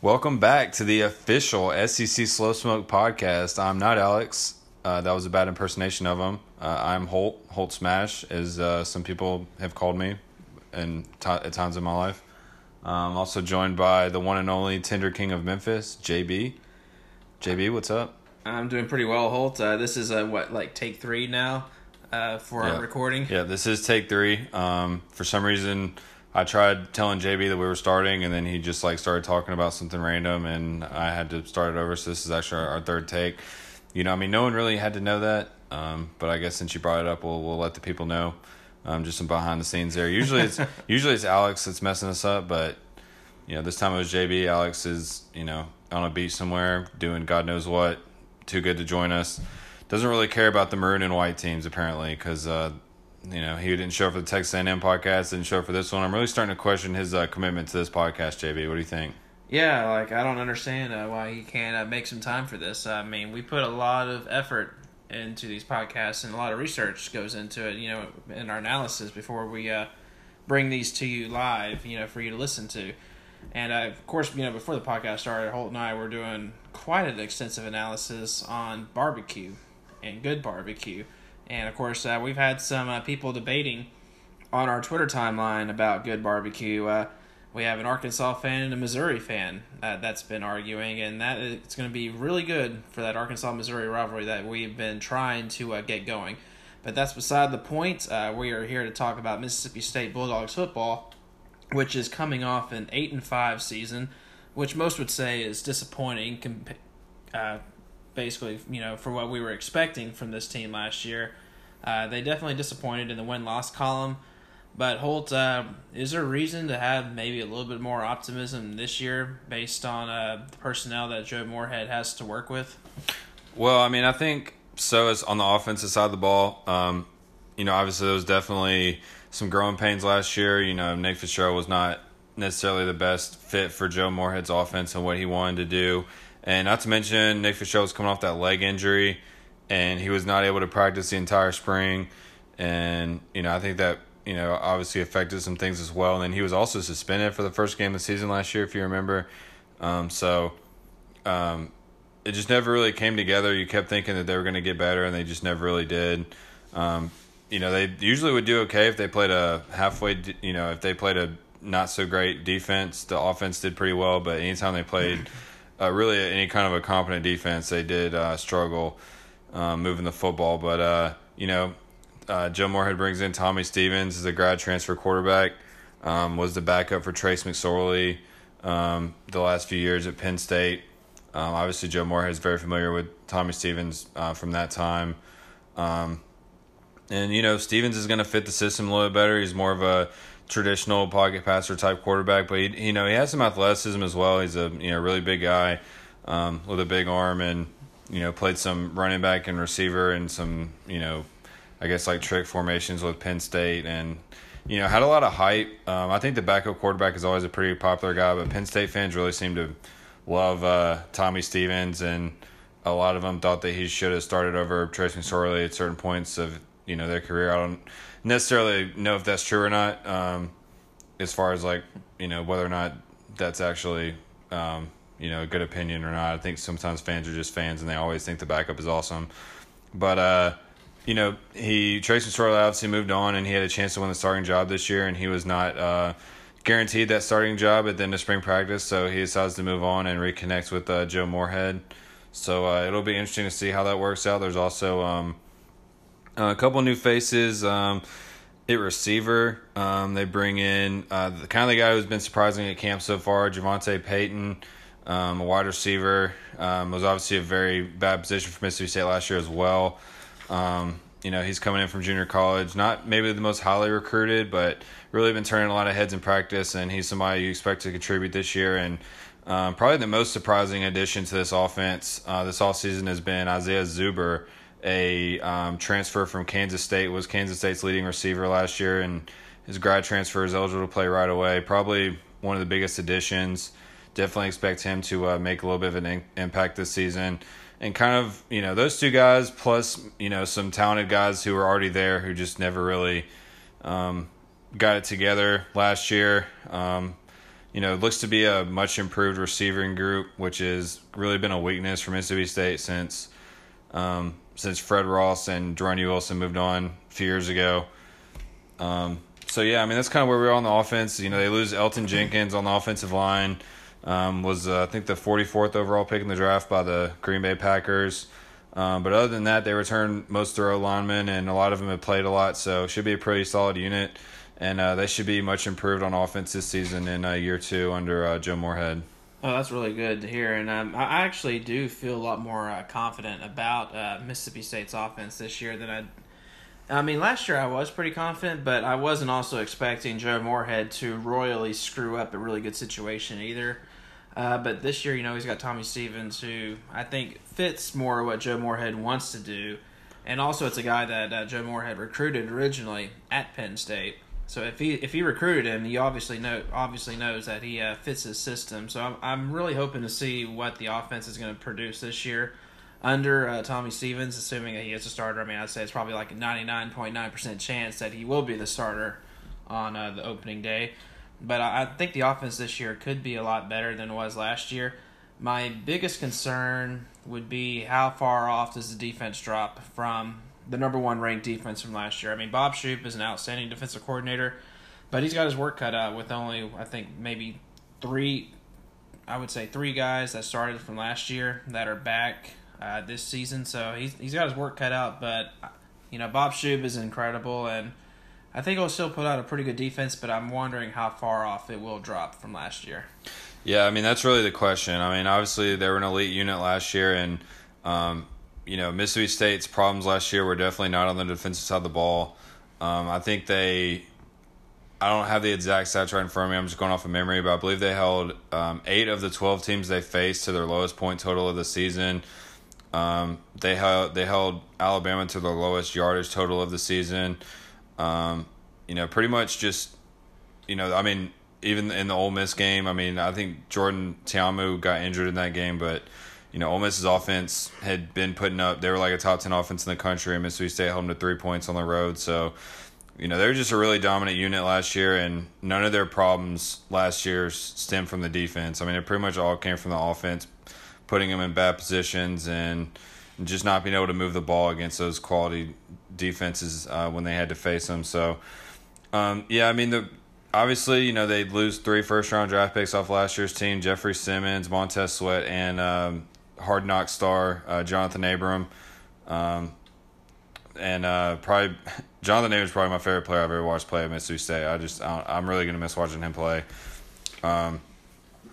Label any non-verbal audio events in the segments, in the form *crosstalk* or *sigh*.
Welcome back to the official SEC Slow Smoke podcast. I'm not Alex. Uh, that was a bad impersonation of him. Uh, I'm Holt, Holt Smash, as uh, some people have called me in t- at times in my life. I'm also joined by the one and only Tinder King of Memphis, JB. JB, what's up? I'm doing pretty well, Holt. Uh, this is what like take three now uh, for Yeah. our recording. Yeah, this is take three. Um, for some reason, I tried telling JB that we were starting, and then he just like started talking about something random, and I had to start it over. So this is actually our, our third take. You know, I mean, no one really had to know that, um, but I guess since you brought it up, we'll we'll let the people know. Um, just some behind the scenes there. Usually it's *laughs* usually it's Alex that's messing us up, but you know this time it was JB. Alex is you know on a beach somewhere doing God knows what. Too good to join us. Doesn't really care about the maroon and white teams apparently because uh, you know he didn't show up for the Texas A&M podcast, didn't show up for this one. I'm really starting to question his uh, commitment to this podcast. JB, what do you think? Yeah, like I don't understand uh, why he can't uh, make some time for this. I mean, we put a lot of effort into these podcasts, and a lot of research goes into it. You know, in our analysis before we uh, bring these to you live. You know, for you to listen to. And uh, of course, you know, before the podcast started, Holt and I were doing quite an extensive analysis on barbecue and good barbecue. And of course, uh, we've had some uh, people debating on our Twitter timeline about good barbecue. Uh, we have an Arkansas fan and a Missouri fan uh, that's been arguing, and that it's going to be really good for that Arkansas Missouri rivalry that we've been trying to uh, get going. But that's beside the point. Uh, we are here to talk about Mississippi State Bulldogs football, which is coming off an eight and five season, which most would say is disappointing. Comp- basically, you know, for what we were expecting from this team last year. Uh, they definitely disappointed in the win loss column. But Holt, uh, is there a reason to have maybe a little bit more optimism this year based on uh, the personnel that Joe Moorhead has to work with? Well, I mean, I think so. As on the offensive side of the ball, um, you know, obviously there was definitely some growing pains last year. You know, Nick Fitzgerald was not necessarily the best fit for Joe Moorhead's offense and what he wanted to do. And not to mention, Nick Fitzgerald was coming off that leg injury, and he was not able to practice the entire spring. And you know, I think that you know obviously affected some things as well. And then he was also suspended for the first game of the season last year, if you remember. Um, so. Um, it just never really came together. You kept thinking that they were going to get better, and they just never really did. Um, you know, they usually would do okay if they played a halfway. You know, if they played a not so great defense, the offense did pretty well. But anytime they played *clears throat* uh, really any kind of a competent defense, they did uh, struggle um, moving the football. But uh, you know, uh, Joe Moorhead brings in Tommy Stevens as a grad transfer quarterback. Um, was the backup for Trace McSorley um, the last few years at Penn State. Um, obviously, Joe Moorhead is very familiar with Tommy Stevens uh, from that time. Um, and, you know, Stevens is going to fit the system a little bit better. He's more of a traditional pocket passer type quarterback, but, he, you know, he has some athleticism as well. He's a, you know, really big guy um, with a big arm and, you know, played some running back and receiver and some, you know, I guess like trick formations with Penn State and, you know, had a lot of hype. Um, I think the backup quarterback is always a pretty popular guy, but Penn State fans really seem to love uh, Tommy Stevens, and a lot of them thought that he should have started over Trace McSorley at certain points of you know their career. I don't necessarily know if that's true or not, um, as far as like you know whether or not that's actually um, you know a good opinion or not. I think sometimes fans are just fans, and they always think the backup is awesome, but. uh you know, he Trace McSorley obviously moved on, and he had a chance to win the starting job this year, and he was not uh, guaranteed that starting job at the end of spring practice, so he decides to move on and reconnect with uh, Joe Moorhead. So uh, it'll be interesting to see how that works out. There's also um, a couple new faces. Um, at receiver, um, they bring in uh, the kind of the guy who's been surprising at camp so far, JaVonta Payton, um, a wide receiver. Um, was obviously a very bad position for Mississippi State last year as well. Um, you know, he's coming in from junior college, not maybe the most highly recruited, but really been turning a lot of heads in practice, and he's somebody you expect to contribute this year. And um, probably the most surprising addition to this offense uh, this offseason has been Isaiah Zuber, a um, transfer from Kansas State, was Kansas State's leading receiver last year, and his grad transfer is eligible to play right away. Probably one of the biggest additions. Definitely expect him to uh, make a little bit of an in- impact this season. And kind of, you know, those two guys plus, you know, some talented guys who were already there who just never really um, got it together last year. Um, you know, it looks to be a much improved receiving group, which has really been a weakness for Mississippi State since um, since Fred Ross and Jordan Wilson moved on a few years ago. Um, so yeah, I mean that's kind of where we are on the offense. You know, they lose Elgton Jenkins on the offensive line. Um, was uh, I think the 44th overall pick in the draft by the Green Bay Packers. Um, but other than that, they return most their linemen, and a lot of them have played a lot, so should be a pretty solid unit. And uh, they should be much improved on offense this season in uh, year two under uh, Joe Moorhead. Oh, that's really good to hear, and um, I actually do feel a lot more uh, confident about uh, Mississippi State's offense this year than I. I mean, last year I was pretty confident, but I wasn't also expecting Joe Moorhead to royally screw up a really good situation either. Uh, but this year, you know, he's got Tommy Stevens, who I think fits more what Joe Moorhead wants to do, and also it's a guy that uh, Joe Moorhead recruited originally at Penn State. So if he if he recruited him, he obviously know obviously knows that he uh, fits his system. So I'm I'm really hoping to see what the offense is going to produce this year under uh, Tommy Stevens, assuming that he is a starter. I mean, I'd say it's probably like a 99.9% chance that he will be the starter on uh, the opening day. But I, I think the offense this year could be a lot better than it was last year. My biggest concern would be how far off does the defense drop from the number one ranked defense from last year. I mean, Bob Shoop is an outstanding defensive coordinator, but he's got his work cut out with only, I think, maybe three, I would say three guys that started from last year that are back uh, this season. So he's, he's got his work cut out, but, you know, Bob Shoop is incredible, and I think he'll still put out a pretty good defense, but I'm wondering how far off it will drop from last year. Yeah, I mean, that's really the question. I mean, obviously, they were an elite unit last year, and, um, you know, Mississippi State's problems last year were definitely not on the defensive side of the ball. Um, I think they, I don't have the exact stats right in front of me. I'm just going off of memory, but I believe they held um, eight of the 12 teams they faced to their lowest point total of the season. Um, they held they held Alabama to their lowest yardage total of the season. Um, you know, pretty much just, you know, I mean, even in the Ole Miss game, I mean, I think Jordan Ta'amu got injured in that game, but you know, Ole Miss's offense had been putting up. They were like a top ten offense in the country, and Mississippi State held them to three points on the road. So, you know, they were just a really dominant unit last year, and none of their problems last year stemmed from the defense. I mean, it pretty much all came from the offense, putting them in bad positions and just not being able to move the ball against those quality defenses uh, when they had to face them. So, um, yeah, I mean the obviously, you know, they lose three first round draft picks off last year's team Jeffrey Simmons, Montez Sweat, and um, Hard Knock star uh, Jonathan Abram, um, and uh, probably *laughs* Jonathan Abram is probably my favorite player I've ever watched play at Mississippi State. I just I am really gonna miss watching him play. Um,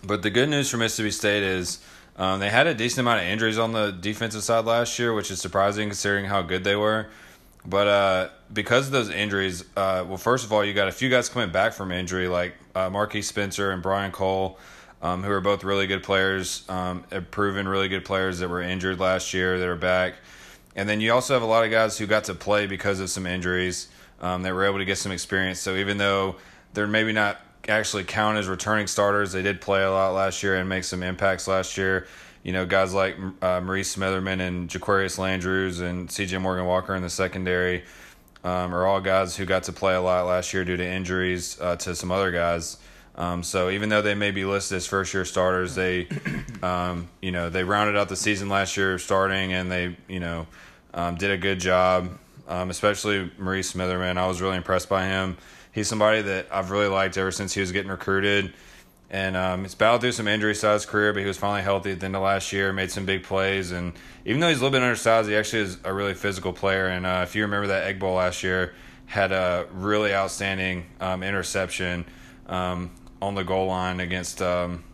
but the good news for Mississippi State is um, they had a decent amount of injuries on the defensive side last year, which is surprising considering how good they were. But uh, because of those injuries, uh, well, first of all, you got a few guys coming back from injury, like uh, Marquiss Spencer and Brian Cole um, who are both really good players, um, proven really good players that were injured last year that are back. And then you also have a lot of guys who got to play because of some injuries um, that were able to get some experience. So even though they're maybe not actually count as returning starters, they did play a lot last year and make some impacts last year. You know, guys like uh, Maurice Smitherman and Jaquarius Landrews and CJ Morgan Walker in the secondary um, are all guys who got to play a lot last year due to injuries uh, to some other guys. Um, so even though they may be listed as first year starters, they, *clears throat* um, you know, they rounded out the season last year starting, and they, you know, um, did a good job. Um, especially Maurice Smitherman, I was really impressed by him. he's somebody that I've really liked ever since he was getting recruited. And um, he's battled through some injuries throughout his career, but he was finally healthy at the end of last year, made some big plays. And even though he's a little bit undersized, he actually is a really physical player. And uh, if you remember that Egg Bowl last year, had a really outstanding um, interception um, on the goal line against um,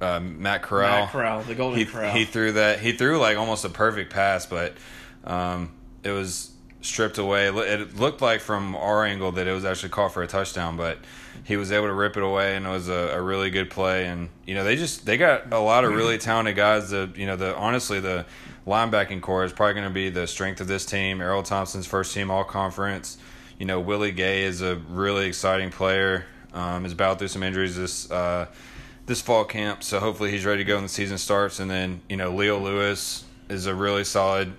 uh, Matt Corral. Matt Corral, the Golden he, Corral. He threw that. He threw like almost a perfect pass, but um, it was stripped away. It looked like from our angle that it was actually caught for a touchdown, but he was able to rip it away, and it was a, a really good play. And you know, they just they got a lot of really *clears throat* talented guys. That you know, the honestly the linebacking core is probably going to be the strength of this team. Erroll Thompson's first team All Conference. You know, Willie Gay is a really exciting player. Um, has battled through some injuries this uh, this fall camp, so hopefully he's ready to go when the season starts. And then you know, Leo Lewis is a really solid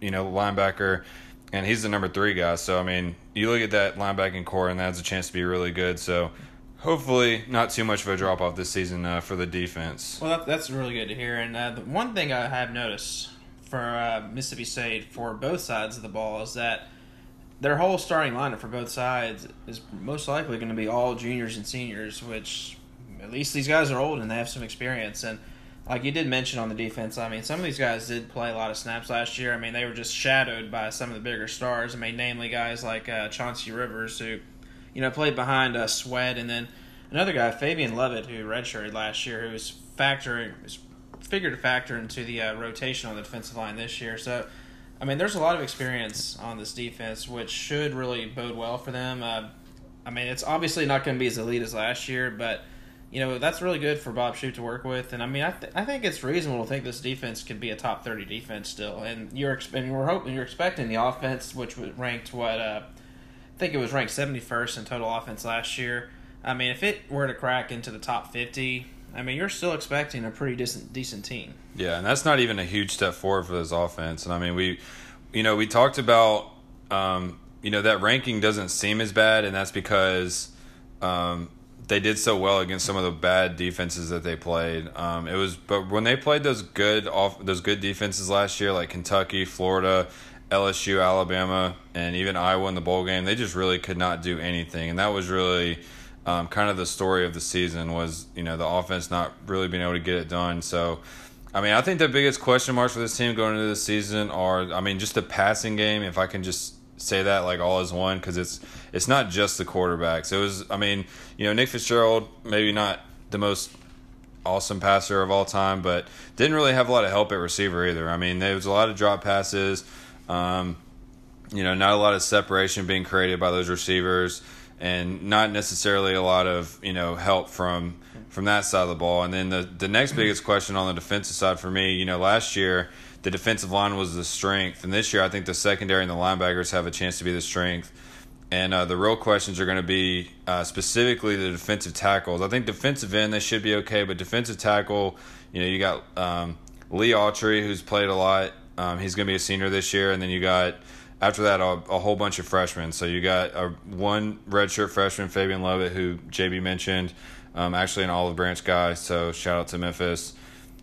you know linebacker and he's the number three guy. So I mean, you look at that linebacking core, and that has a chance to be really good. So hopefully, not too much of a drop off this season uh, for the defense. Well, that, that's really good to hear. And uh, the one thing I have noticed for uh, Mississippi State for both sides of the ball is that their whole starting lineup for both sides is most likely going to be all juniors and seniors, which at least these guys are old and they have some experience. And like you did mention on the defense, I mean, some of these guys did play a lot of snaps last year. I mean, they were just shadowed by some of the bigger stars. I mean, namely guys like uh, Chauncey Rivers, who, you know, played behind uh, Sweat, and then another guy, Fabian Lovett, who redshirted last year, who was factoring, was figured to factor into the uh, rotation on the defensive line this year. So, I mean, there's a lot of experience on this defense, which should really bode well for them. Uh, I mean, it's obviously not going to be as elite as last year, but you know that's really good for Bob Shoop to work with, and I mean I, th- I think it's reasonable to think this defense could be a top thirty defense still, and you're and we're hoping you're expecting the offense, which was ranked what uh, I think it was ranked seventy first in total offense last year. I mean, if it were to crack into the top fifty, I mean you're still expecting a pretty decent decent team. Yeah, and that's not even a huge step forward for this offense. And I mean we, you know, we talked about, um, you know, that ranking doesn't seem as bad, and that's because. Um, they did so well against some of the bad defenses that they played. Um, it was, but when they played those good off those good defenses last year, like Kentucky, Florida, LSU, Alabama, and even Iowa in the bowl game, they just really could not do anything, and that was really um, kind of the story of the season. Was you know the offense not really being able to get it done. So, I mean, I think the biggest question marks for this team going into the season are, I mean, just the passing game. If I can just say that like all as one because it's it's not just the quarterbacks. It was I mean you know Nick Fitzgerald maybe not the most awesome passer of all time, but didn't really have a lot of help at receiver either. I mean there was a lot of drop passes, um, you know not a lot of separation being created by those receivers, and not necessarily a lot of you know help from from that side of the ball. And then the the next biggest question on the defensive side for me, you know last year the defensive line was the strength, and this year I think the secondary and the linebackers have a chance to be the strength. And uh, the real questions are going to be uh, specifically the defensive tackles. I think defensive end they should be okay, but defensive tackle, you know, you got um, Lee Autry who's played a lot. Um, he's going to be a senior this year, and then you got after that a, a whole bunch of freshmen. So you got a one redshirt freshman Fabian Lovett who JB mentioned, um, actually an olive branch guy. So shout out to Memphis,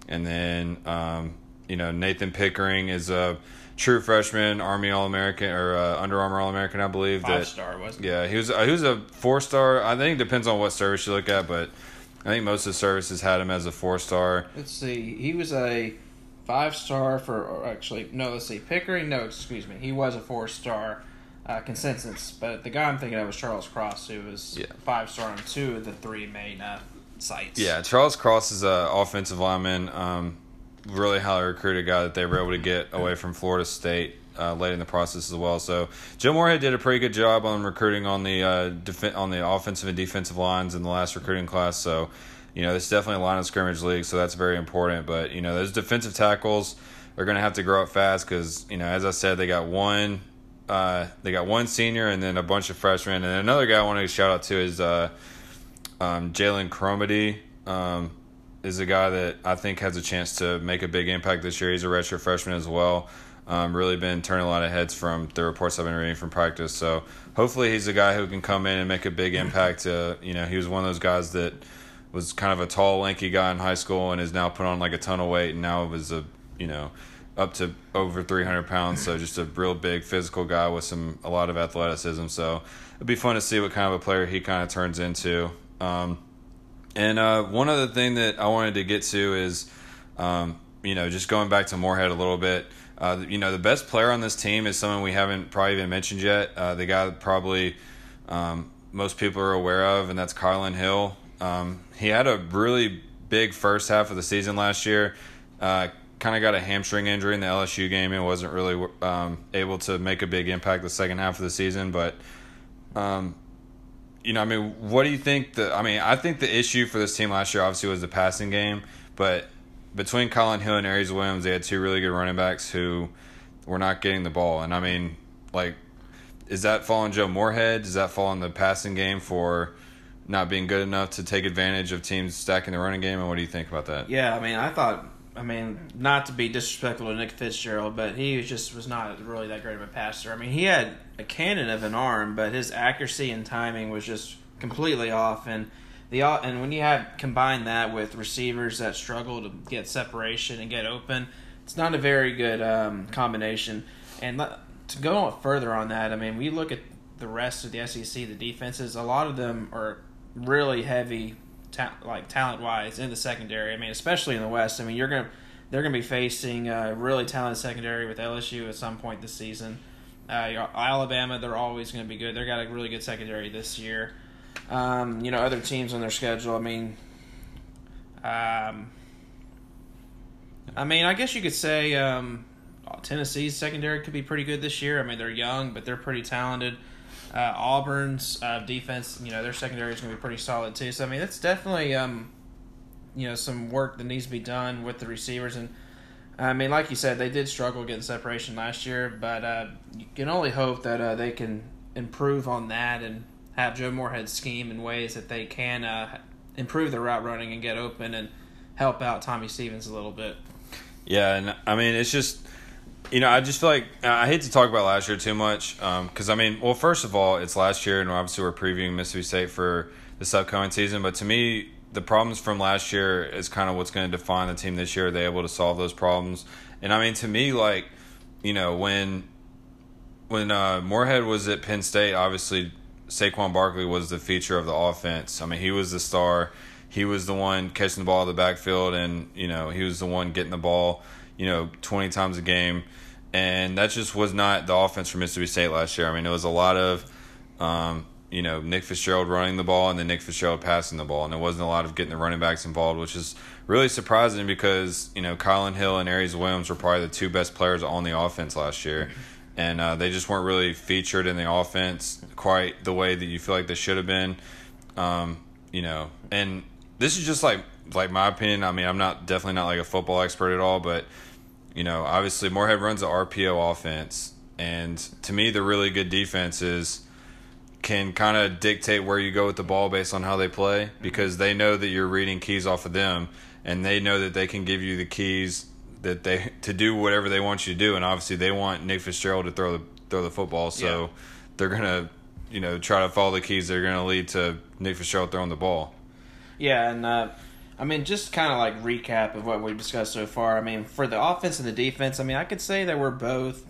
and then um, you know Nathan Pickering is a true freshman, Army All American or uh, Under Armour All American, I believe. Five that, star wasn't Yeah, he was uh, he was a four star. I think it depends on what service you look at, but I think most of the services had him as a four star. Let's see, he was a five star for or actually no. Let's see, Pickering. No, excuse me, he was a four star. Uh, consensus, but the guy I'm thinking of was Charles Cross, who was Yeah. five star on two of the three main uh, sites. Yeah, Charles Cross is a offensive lineman. Um, really highly recruited guy that they were able to get away from Florida State uh, late in the process as well. So Joe Moorhead did a pretty good job on recruiting on the uh, def- on the offensive and defensive lines in the last recruiting class. So you know, it's definitely a line of scrimmage league, so that's very important. But you know, those defensive tackles are going to have to grow up fast because you know, as I said, they got one. Uh, they got one senior and then a bunch of freshmen, and another guy I want to shout out to is uh, um, Jaden Crumedy. Um, is a guy that I think has a chance to make a big impact this year. He's a redshirt freshman as well. Um, really been turning a lot of heads from the reports I've been reading from practice. So hopefully he's a guy who can come in and make a big impact. Uh, you know, he was one of those guys that was kind of a tall, lanky guy in high school and is now put on like a ton of weight and now was a you know up to over 300 pounds. So just a real big physical guy with some a lot of athleticism. So it'd be fun to see what kind of a player he kind of turns into. Um, and uh, one other thing that I wanted to get to is, um, you know, just going back to Moorhead a little bit. Uh, you know, the best player on this team is someone we haven't probably even mentioned yet. Uh, the guy that probably um, most people are aware of, and that's Kylin Hill. Um, he had a really big first half of the season last year. Uh, kind of got a hamstring injury in the LSU game and wasn't really um, able to make a big impact the second half of the season. But, um, you know, I mean, what do you think? The I mean, I think the issue for this team last year obviously was the passing game, but between Kylin Hill and Aeris Williams, they had two really good running backs who were not getting the ball. And I mean, like, is that falling Joe Moorhead? Does that fall on the passing game for not being good enough to take advantage of teams stacking the running game? And what do you think about that? Yeah, I mean, I thought, I mean, not to be disrespectful to Nick Fitzgerald, but he just was not really that great of a passer. I mean, he had a cannon of an arm, but his accuracy and timing was just completely off. And the and when you have combined that with receivers that struggle to get separation and get open, it's not a very good um, combination. And to go further on that, I mean, we look at the rest of the SEC, the defenses. A lot of them are really heavy, ta- like talent wise, in the secondary. I mean, especially in the West. I mean, you're gonna they're gonna be facing a really talented secondary with LSU at some point this season. Uh, Alabama, they're always going to be good. They got a really good secondary this year. Um, you know, other teams on their schedule. I mean, um, I mean, I guess you could say um, Tennessee's secondary could be pretty good this year. I mean, they're young, but they're pretty talented. Uh, Auburn's uh, defense, you know, their secondary is going to be pretty solid too. So I mean, that's definitely um, you know some work that needs to be done with the receivers. And I mean, like you said, they did struggle getting separation last year, but uh, you can only hope that uh, they can improve on that and have Joe Moorhead scheme in ways that they can uh, improve their route running and get open and help out Tommy Stevens a little bit. Yeah, and I mean, it's just you know, I just feel like I hate to talk about last year too much because um, I mean, well, first of all, it's last year, and obviously we're previewing Mississippi State for this upcoming season. But to me, the problems from last year is kind of what's going to define the team this year. Are they able to solve those problems? And I mean, to me, like you know, when when uh, Moorhead was at Penn State, obviously Saquon Barkley was the feature of the offense. I mean, he was the star. He was the one catching the ball in the backfield, and you know, he was the one getting the ball, you know, twenty times a game and that just was not the offense for Mississippi State last year. I mean, it was a lot of, um, you know, Nick Fitzgerald running the ball and then Nick Fitzgerald passing the ball, and there wasn't a lot of getting the running backs involved, which is really surprising because you know Kylin Hill and Aeris Williams were probably the two best players on the offense last year, and uh, they just weren't really featured in the offense quite the way that you feel like they should have been. Um, you know, and this is just like like my opinion. I mean, I'm not definitely not like a football expert at all, but you know, obviously Moorhead runs the RPO offense, and to me, the really good defenses can kind of dictate where you go with the ball based on how they play because they know that you're reading keys off of them, and they know that they can give you the keys that they *laughs* to do whatever they want you to do, and obviously they want Nick Fitzgerald to throw the throw the football, so yeah. they're gonna you know try to follow the keys They're gonna lead to Nick Fitzgerald throwing the ball. Yeah, and. Uh I mean, just kind of like recap of what we've discussed so far. I mean, for the offense and the defense, I mean, I could say that we're both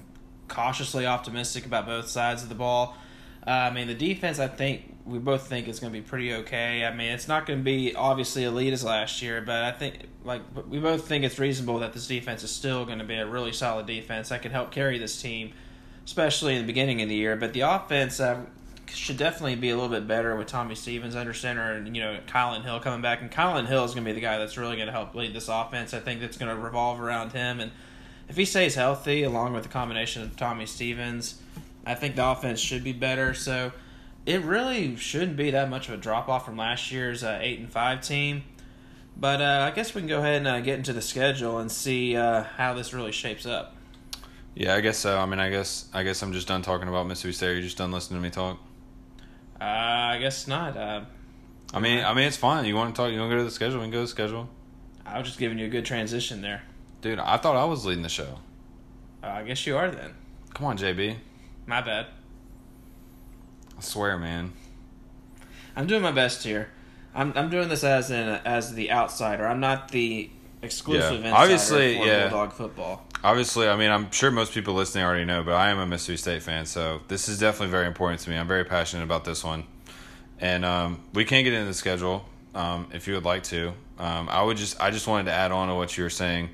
cautiously optimistic about both sides of the ball. Uh, I mean, the defense, I think we both think is going to be pretty okay. I mean, it's not going to be obviously elite as last year, but I think like we both think it's reasonable that this defense is still going to be a really solid defense that can help carry this team, especially in the beginning of the year. But the offense, uh, should definitely be a little bit better with Tommy Stevens under center and you know Kylin Hill coming back. And Kylin Hill is going to be the guy that's really going to help lead this offense. I think that's going to revolve around him. And if he stays healthy, along with the combination of Tommy Stevens, I think the offense should be better. So it really shouldn't be that much of a drop off from last year's uh, eight and five team. But uh, I guess we can go ahead and uh, get into the schedule and see uh, how this really shapes up. Yeah, I guess so. I mean, I guess I guess I'm just done talking about Mississippi State. You're just done listening to me talk. Uh, I guess not. Uh, I mean, I mean, it's fine. You want to talk? You want to go to the schedule? We can go to the schedule. I was just giving you a good transition there. Dude, I thought I was leading the show. Uh, I guess you are then. Come on, JB. My bad. I swear, man. I'm doing my best here. I'm I'm doing this as an as the outsider. I'm not the exclusive yeah. Obviously, for yeah. Bulldog football. Obviously, I mean, I'm sure most people listening already know, but I am a Mississippi State fan, so this is definitely very important to me. I'm very passionate about this one, and um, we can get into the schedule um, if you would like to. Um, I would just, I just wanted to add on to what you were saying.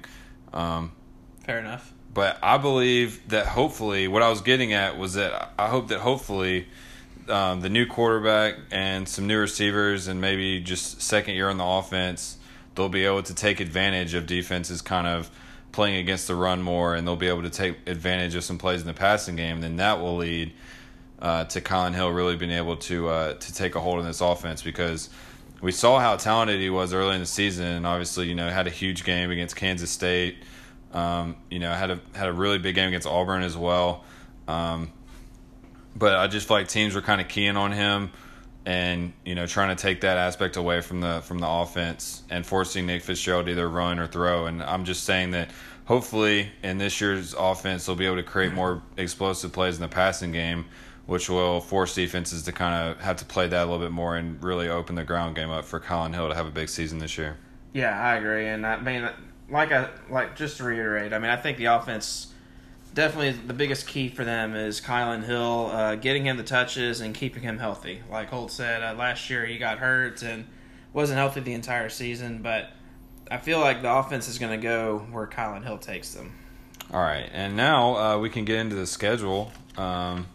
Um, Fair enough. but I believe that hopefully, what I was getting at was that I hope that hopefully um, the new quarterback and some new receivers and maybe just second year on the offense, they'll be able to take advantage of defenses kind of playing against the run more, and they'll be able to take advantage of some plays in the passing game. Then that will lead uh, to Kylin Hill really being able to uh, to take a hold in this offense because we saw how talented he was early in the season, and obviously, you know, had a huge game against Kansas State. Um, you know, had a had a really big game against Auburn as well. Um, but I just feel like teams were kind of keying on him, and you know, trying to take that aspect away from the from the offense and forcing Nick Fitzgerald to either run or throw. And I'm just saying that hopefully in this year's offense they'll be able to create more explosive plays in the passing game, which will force defenses to kind of have to play that a little bit more and really open the ground game up for Kylin Hill to have a big season this year. Yeah, I agree, and I mean, like I like just to reiterate, I mean, I think the offense definitely the biggest key for them is Kylin Hill uh, getting him the touches and keeping him healthy. Like Holt said, uh, last year he got hurt and wasn't healthy the entire season, but I feel like the offense is going to go where Kylin Hill takes them. All right, and now uh, we can get into the schedule. Um,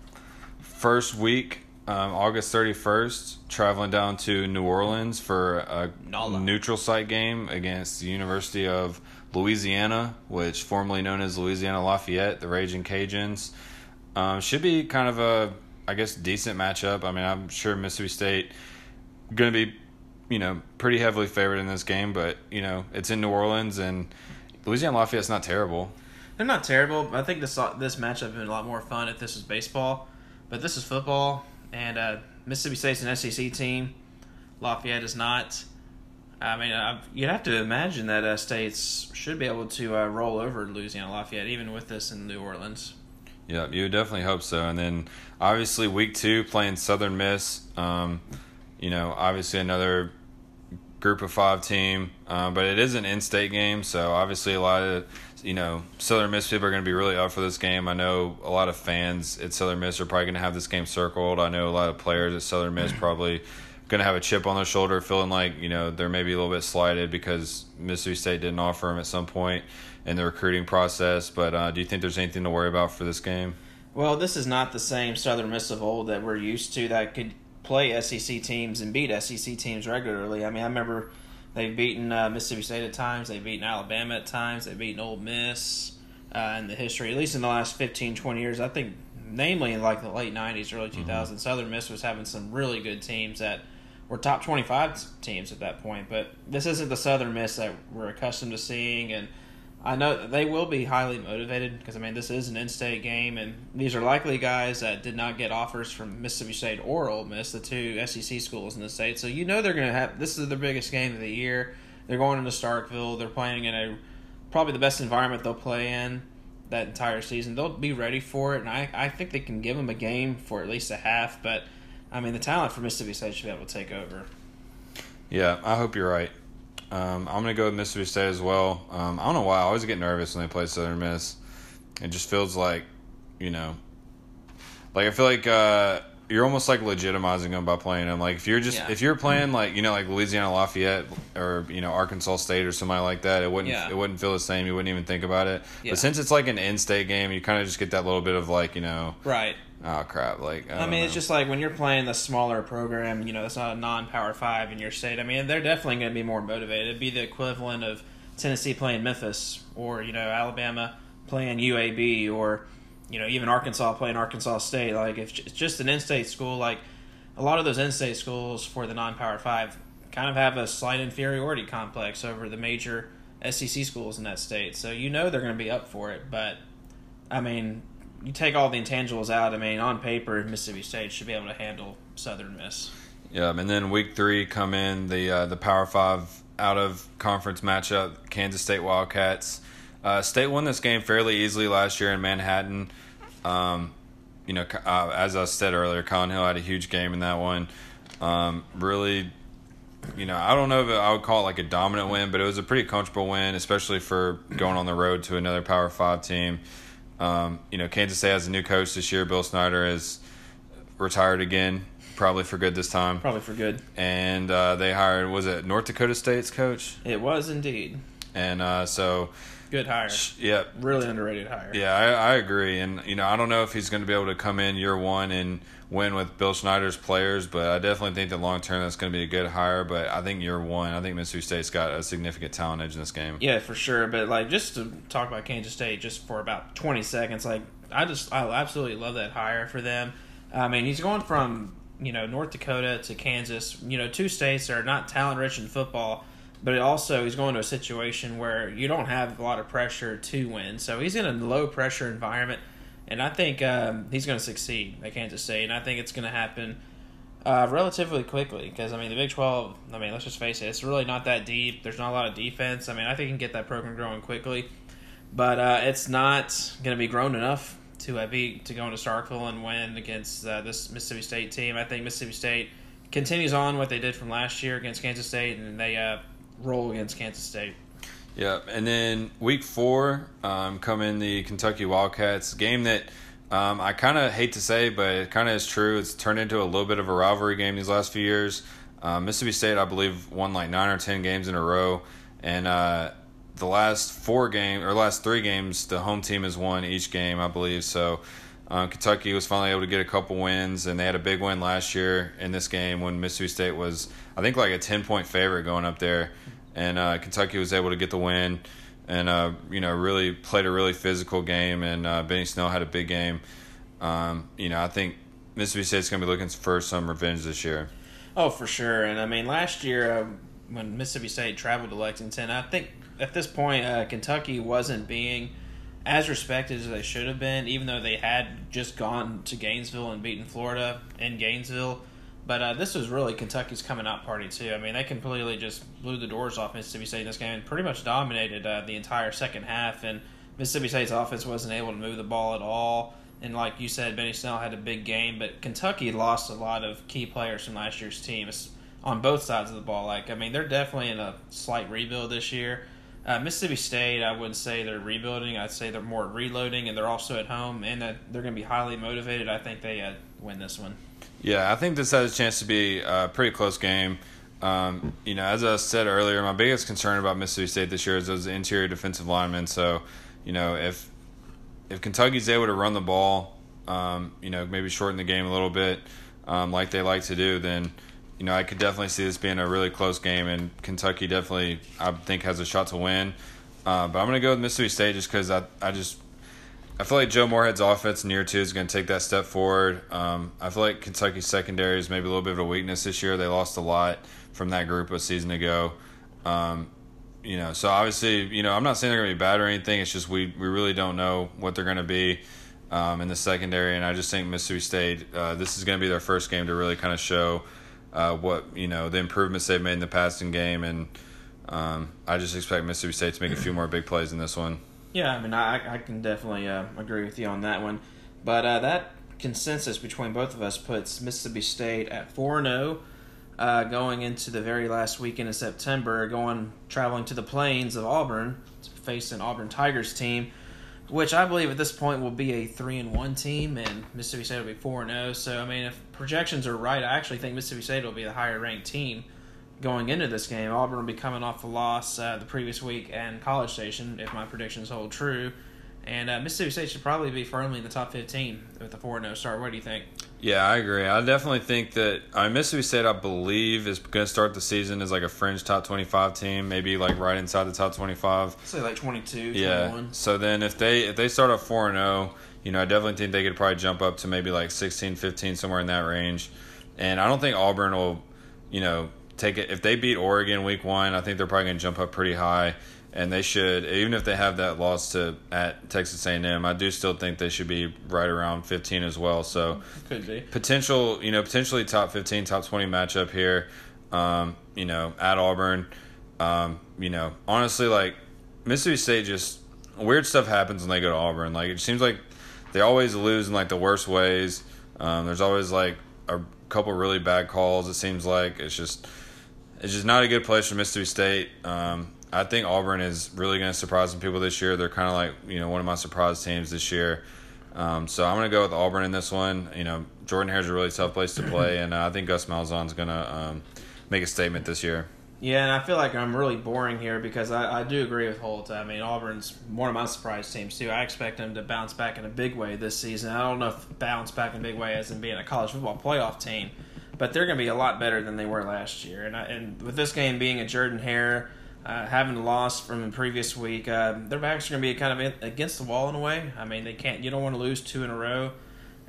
first week, um, August 31st, traveling down to New Orleans for a Nala. neutral site game against the University of Louisiana, which formerly known as Louisiana Lafayette, the Raging Cajuns. Um, should be kind of a, I guess, decent matchup. I mean, I'm sure Mississippi State going to be, you know, pretty heavily favored in this game, but you know, it's in New Orleans and Louisiana Lafayette's not terrible. They're not terrible. I think this this matchup would been a lot more fun if this was baseball, but this is football, and uh, Mississippi State's an SEC team. Lafayette is not. I mean, i you'd have to imagine that uh, states should be able to uh, roll over Louisiana Lafayette, even with this in New Orleans. Yeah, you would definitely hope so. And then obviously week two playing Southern Miss. Um, you know, obviously another group of five team, uh, but it is an in-state game, so obviously a lot of you know Southern Miss people are going to be really up for this game. I know a lot of fans at Southern Miss are probably going to have this game circled. I know a lot of players at Southern Miss *clears throat* probably going to have a chip on their shoulder, feeling like you know they're maybe a little bit slighted because Mississippi State didn't offer them at some point in the recruiting process. But uh, do you think there's anything to worry about for this game? Well, this is not the same Southern Miss of old that we're used to that could play SEC teams and beat SEC teams regularly. I mean, I remember they've beaten uh, Mississippi State at times, they've beaten Alabama at times, they've beaten Ole Miss uh, in the history, at least in the last 15, 20 years. I think, namely in like the late 90s, early 2000s, mm-hmm. Southern Miss was having some really good teams that were top 25 teams at that point. But this isn't the Southern Miss that we're accustomed to seeing, and – I know they will be highly motivated because I mean this is an in-state game, and these are likely guys that did not get offers from Mississippi State or Ole Miss, the two SEC schools in the state. So you know they're going to have this is their biggest game of the year. They're going into Starkville. They're playing in a probably the best environment they'll play in that entire season. They'll be ready for it, and I I think they can give them a game for at least a half. But I mean the talent for Mississippi State should be able to take over. Yeah, I hope you're right. Um, I'm gonna go with Mississippi State as well. Um, I don't know why I always get nervous when they play Southern Miss. It just feels like, you know, like I feel like uh, you're almost like legitimizing them by playing them. Like if you're just yeah. if you're playing like you know like Louisiana Lafayette or you know Arkansas State or somebody like that, it wouldn't yeah. it wouldn't feel the same. You wouldn't even think about it. Yeah. But since it's like an in-state game, you kind of just get that little bit of like you know right Oh crap! Like I, I mean, know. it's just like when you're playing the smaller program. You know, it's not a non-power five in your state. I mean, they're definitely going to be more motivated. It'd be the equivalent of Tennessee playing Memphis, or you know, Alabama playing UAB, or you know, even Arkansas playing Arkansas State. Like, if it's just an in-state school, like a lot of those in-state schools for the non-power five, kind of have a slight inferiority complex over the major SEC schools in that state. So you know they're going to be up for it, but I mean, you take all the intangibles out. I mean, on paper, Mississippi State should be able to handle Southern Miss. Yeah, and then week three come in the uh, the Power Five out of conference matchup, Kansas State Wildcats. Uh, State won this game fairly easily last year in Manhattan. Um, you know, uh, as I said earlier, Kylin Hill had a huge game in that one. Um, really, you know, I don't know if I would call it like a dominant win, but it was a pretty comfortable win, especially for going on the road to another Power Five team. Um, you know, Kansas State has a new coach this year. Bill Snyder is retired again, probably for good this time. Probably for good. And uh, they hired was it North Dakota State's coach? It was indeed. And uh, so, good hire. Yep. Really underrated hire. Yeah, I, I agree. And you know, I don't know if he's going to be able to come in year one and win with Bill Snyder's players, but I definitely think that long term that's going to be a good hire. But I think year one, I think Mississippi State's got a significant talent edge in this game. Yeah, for sure. But like, just to talk about Kansas State just for about twenty seconds, like I just I absolutely love that hire for them. I mean, he's going from you know North Dakota to Kansas, you know, two states that are not talent rich in football. But also, he's going to a situation where you don't have a lot of pressure to win. So he's in a low pressure environment and I think um, he's going to succeed at Kansas State, and I think it's going to happen uh, relatively quickly because I mean the Big Twelve. I mean, let's just face it, it's really not that deep. There's not a lot of defense. I mean, I think he can get that program growing quickly, but uh, it's not going to be grown enough to uh, to go into Starkville and win against uh, this Mississippi State team. I think Mississippi State continues on what they did from last year against Kansas State, and they uh, roll against Kansas State. Yeah, and then week four, um, come in the Kentucky Wildcats game that um, I kind of hate to say, but it kind of is true. It's turned into a little bit of a rivalry game these last few years. Um, Mississippi State, I believe, won like nine or ten games in a row, and uh, the last four games or last three games, the home team has won each game, I believe. So. Uh, Kentucky was finally able to get a couple wins, and they had a big win last year in this game when Mississippi State was, I think, like a ten point favorite going up there and uh, Kentucky was able to get the win, and uh, you know really played a really physical game, and uh, Benny Snell had a big game. Um, you know, I think Mississippi State's going to be looking for some revenge this year. Oh, for sure, and I mean last year uh, when Mississippi State traveled to Lexington, I think at this point uh, Kentucky wasn't being as respected as they should have been, even though they had just gone to Gainesville and beaten Florida in Gainesville. But uh, this was really Kentucky's coming out party too. I mean, they completely just blew the doors off Mississippi State in this game and pretty much dominated uh, the entire second half. And Mississippi State's offense wasn't able to move the ball at all. And like you said, Benny Snell had a big game, but Kentucky lost a lot of key players from last year's team on both sides of the ball. Like, I mean, they're definitely in a slight rebuild this year. Uh, Mississippi State, I wouldn't say they're rebuilding. I'd say they're more reloading, and they're also at home, and uh, they're going to be highly motivated. I think they uh, win this one. Yeah, I think this has a chance to be a pretty close game. Um, you know, as I said earlier, my biggest concern about Mississippi State this year is those interior defensive linemen. So, you know, if if Kentucky's able to run the ball, um, you know, maybe shorten the game a little bit, um, like they like to do, then you know I could definitely see this being a really close game, and Kentucky definitely I think has a shot to win. Uh, but I'm going to go with Mississippi State just because I I just I feel like Joe Moorhead's offense in year two is going to take that step forward. Um, I feel like Kentucky's secondary is maybe a little bit of a weakness this year. They lost a lot from that group a season ago. Um, you know, so obviously, you know, I'm not saying they're going to be bad or anything. It's just we, we really don't know what they're going to be um, in the secondary. And I just think Mississippi State, uh, this is going to be their first game to really kind of show uh, what, you know, the improvements they've made in the passing game. And um, I just expect Mississippi State to make a few more big plays in this one. Yeah, I mean, I, I can definitely uh, agree with you on that one. But uh, that consensus between both of us puts Mississippi State at 4 0. Uh, going into the very last weekend of September, going traveling to the plains of Auburn to face an Auburn Tigers team, which I believe at this point will be a three and one team, and Mississippi State will be four and zero. So I mean, if projections are right, I actually think Mississippi State will be the higher ranked team going into this game. Auburn will be coming off a loss uh, the previous week and College Station, if my predictions hold true. And uh, Mississippi State should probably be firmly in the top 15 with a 4 0 start. What do you think? Yeah, I agree. I definitely think that I mean, Mississippi State, I believe, is going to start the season as like a fringe top 25 team, maybe like right inside the top 25. Say like 22, yeah. 21. So then if they if they start off 4 0, you know, I definitely think they could probably jump up to maybe like 16, 15, somewhere in that range. And I don't think Auburn will, you know, take it if they beat Oregon week one. I think they're probably going to jump up pretty high, and they should even if they have that loss to at Texas A&M. I do still think they should be right around 15 as well. So could be potential, you know, potentially top 15, top 20 matchup here. Um, you know, at Auburn. Um, you know, honestly, like Mississippi State just weird stuff happens when they go to Auburn. Like it seems like they always lose in like the worst ways. Um, there's always like a couple really bad calls. It seems like it's just it's just not a good place for Mississippi State. Um, I think Auburn is really going to surprise some people this year. They're kind of like you know one of my surprise teams this year. Um, so I'm going to go with Auburn in this one. You know, Jordan Hare's a really tough place to play, and uh, I think Gus Malzahn's going to um, make a statement this year. Yeah, and I feel like I'm really boring here because I, I do agree with Holt. I mean, Auburn's one of my surprise teams too. I expect them to bounce back in a big way this season. I don't know if bounce back in a big way as in being a college football playoff team, but they're going to be a lot better than they were last year. And I, and with this game being a Jordan Hare uh, having lost from the previous week, uh, their backs are going to be kind of in, against the wall in a way. I mean, they can't. You don't want to lose two in a row,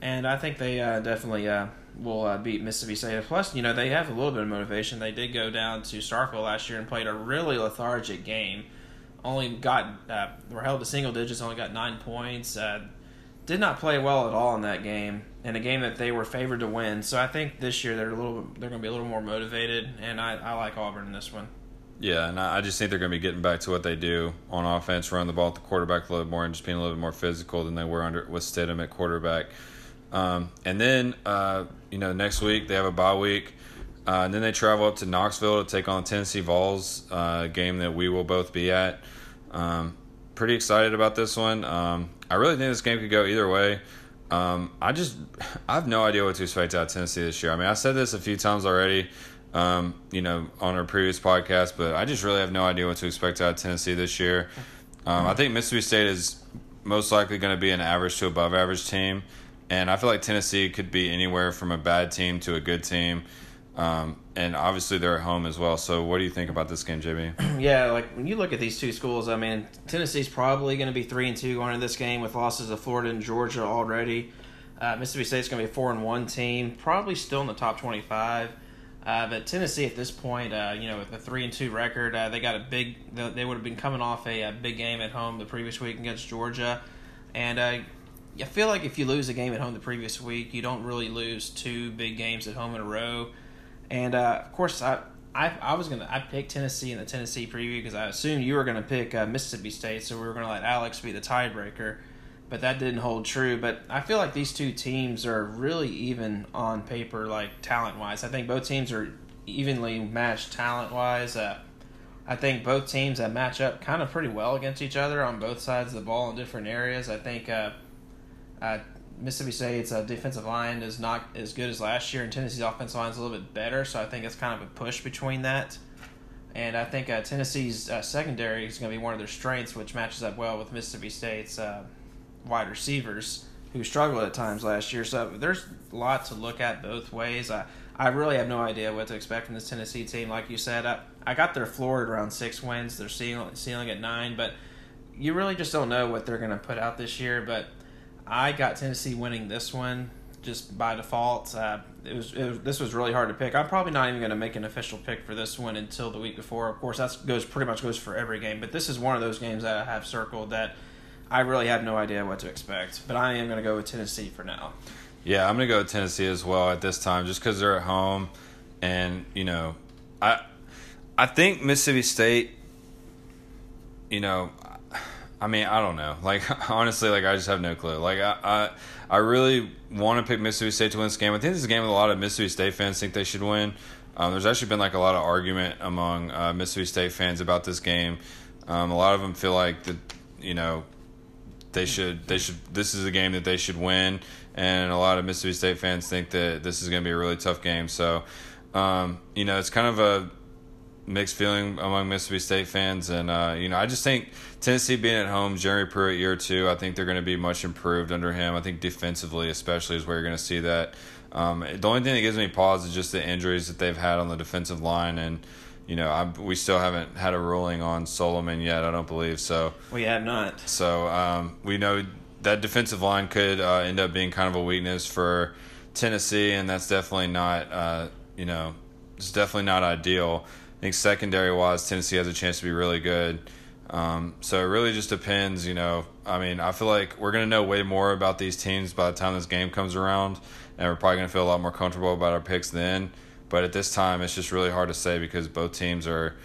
and I think they uh, definitely uh, will uh, beat Mississippi State. Plus, you know, they have a little bit of motivation. They did go down to Starkville last year and played a really lethargic game. Only got uh, were held to single digits. Only got nine points. Did not play well at all in that game, in a game that they were favored to win. So I think this year they're a little they're going to be a little more motivated, and I, I like Auburn in this one. Yeah, and I just think they're going to be getting back to what they do on offense, run the ball at the quarterback a little more, and just being a little bit more physical than they were under with Stidham at quarterback. Um, and then, uh, you know, next week they have a bye week, uh, and then they travel up to Knoxville to take on Tennessee Vols, uh, game that we will both be at. Um, pretty excited about this one. Um, I really think this game could go either way. Um, I just, I have no idea what to expect out of Tennessee this year. I mean, I said this a few times already um, you know, on our previous podcast, but I just really have no idea what to expect out of Tennessee this year. Um, I think Mississippi State is most likely going to be an average to above average team, and I feel like Tennessee could be anywhere from a bad team to a good team. Um, and obviously they're at home as well. So what do you think about this game, JB? *clears throat* Yeah, like when you look at these two schools, I mean, Tennessee's probably going to be three and two going into this game with losses to Florida and Georgia already. Uh, Mississippi State's going to be a four and one team, probably still in the top twenty five. Uh, but Tennessee at this point, uh, you know, with a three and two record, uh, they got a big. They would have been coming off a, a, big game at home the previous week against Georgia, and uh, I feel like if you lose a game at home the previous week, you don't really lose two big games at home in a row. And uh, of course, I, I I was gonna I picked Tennessee in the Tennessee preview because I assumed you were gonna pick uh, Mississippi State, so we were gonna let Alex be the tiebreaker but that didn't hold true. But I feel like these two teams are really even on paper, like talent wise. I think both teams are evenly matched talent wise. Uh, I think both teams that match up kind of pretty well against each other on both sides of the ball in different areas. I think uh, uh, Mississippi State's uh, defensive line is not as good as last year, and Tennessee's offensive line is a little bit better. So I think it's kind of a push between that. And I think uh, Tennessee's uh, secondary is going to be one of their strengths, which matches up well with Mississippi State's wide receivers who struggled at times last year. So there's a lot to look at both ways. I, I really have no idea what to expect from this Tennessee team. Like you said, I, I got their floor at around six wins. They're ceiling, ceiling at nine, but you really just don't know what they're going to put out this year. But I got Tennessee winning this one just by default. Uh, it, was, it was, this was really hard to pick. I'm probably not even going to make an official pick for this one until the week before. Of course, that goes pretty much goes for every game, but this is one of those games that I have circled that – I really have no idea what to expect, but I am going to go with Tennessee for now. Yeah, I'm going to go with Tennessee as well at this time, just because they're at home, and you know, I I think Mississippi State. You know, I mean, I don't know. Like *laughs* honestly, like I just have no clue. Like I, I, I really want to pick Mississippi State to win this game. I think this is a game that a lot of Mississippi State fans think they should win. Um, there's actually been like a lot of argument among uh, Mississippi State fans about this game. Um, a lot of them feel like that, you know, they should they should this is a game that they should win and a lot of Mississippi State fans think that this is going to be a really tough game so um, you know it's kind of a mixed feeling among Mississippi State fans and uh, you know I just think Tennessee being at home Jeremy Pruitt year two I think they're going to be much improved under him I think defensively especially is where you're going to see that um, the only thing that gives me pause is just the injuries that they've had on the defensive line and you know, I'm, we still haven't had a ruling on Solomon yet. I don't believe so. We have not. So um, we know that defensive line could uh, end up being kind of a weakness for Tennessee, and that's definitely not, uh, you know, it's definitely not ideal. I think secondary wise, Tennessee has a chance to be really good. Um, so it really just depends, you know. I mean, I feel like we're to know way more about these teams by the time this game comes around, and we're probably to feel a lot more comfortable about our picks then. But at this time, it's just really hard to say because both teams are,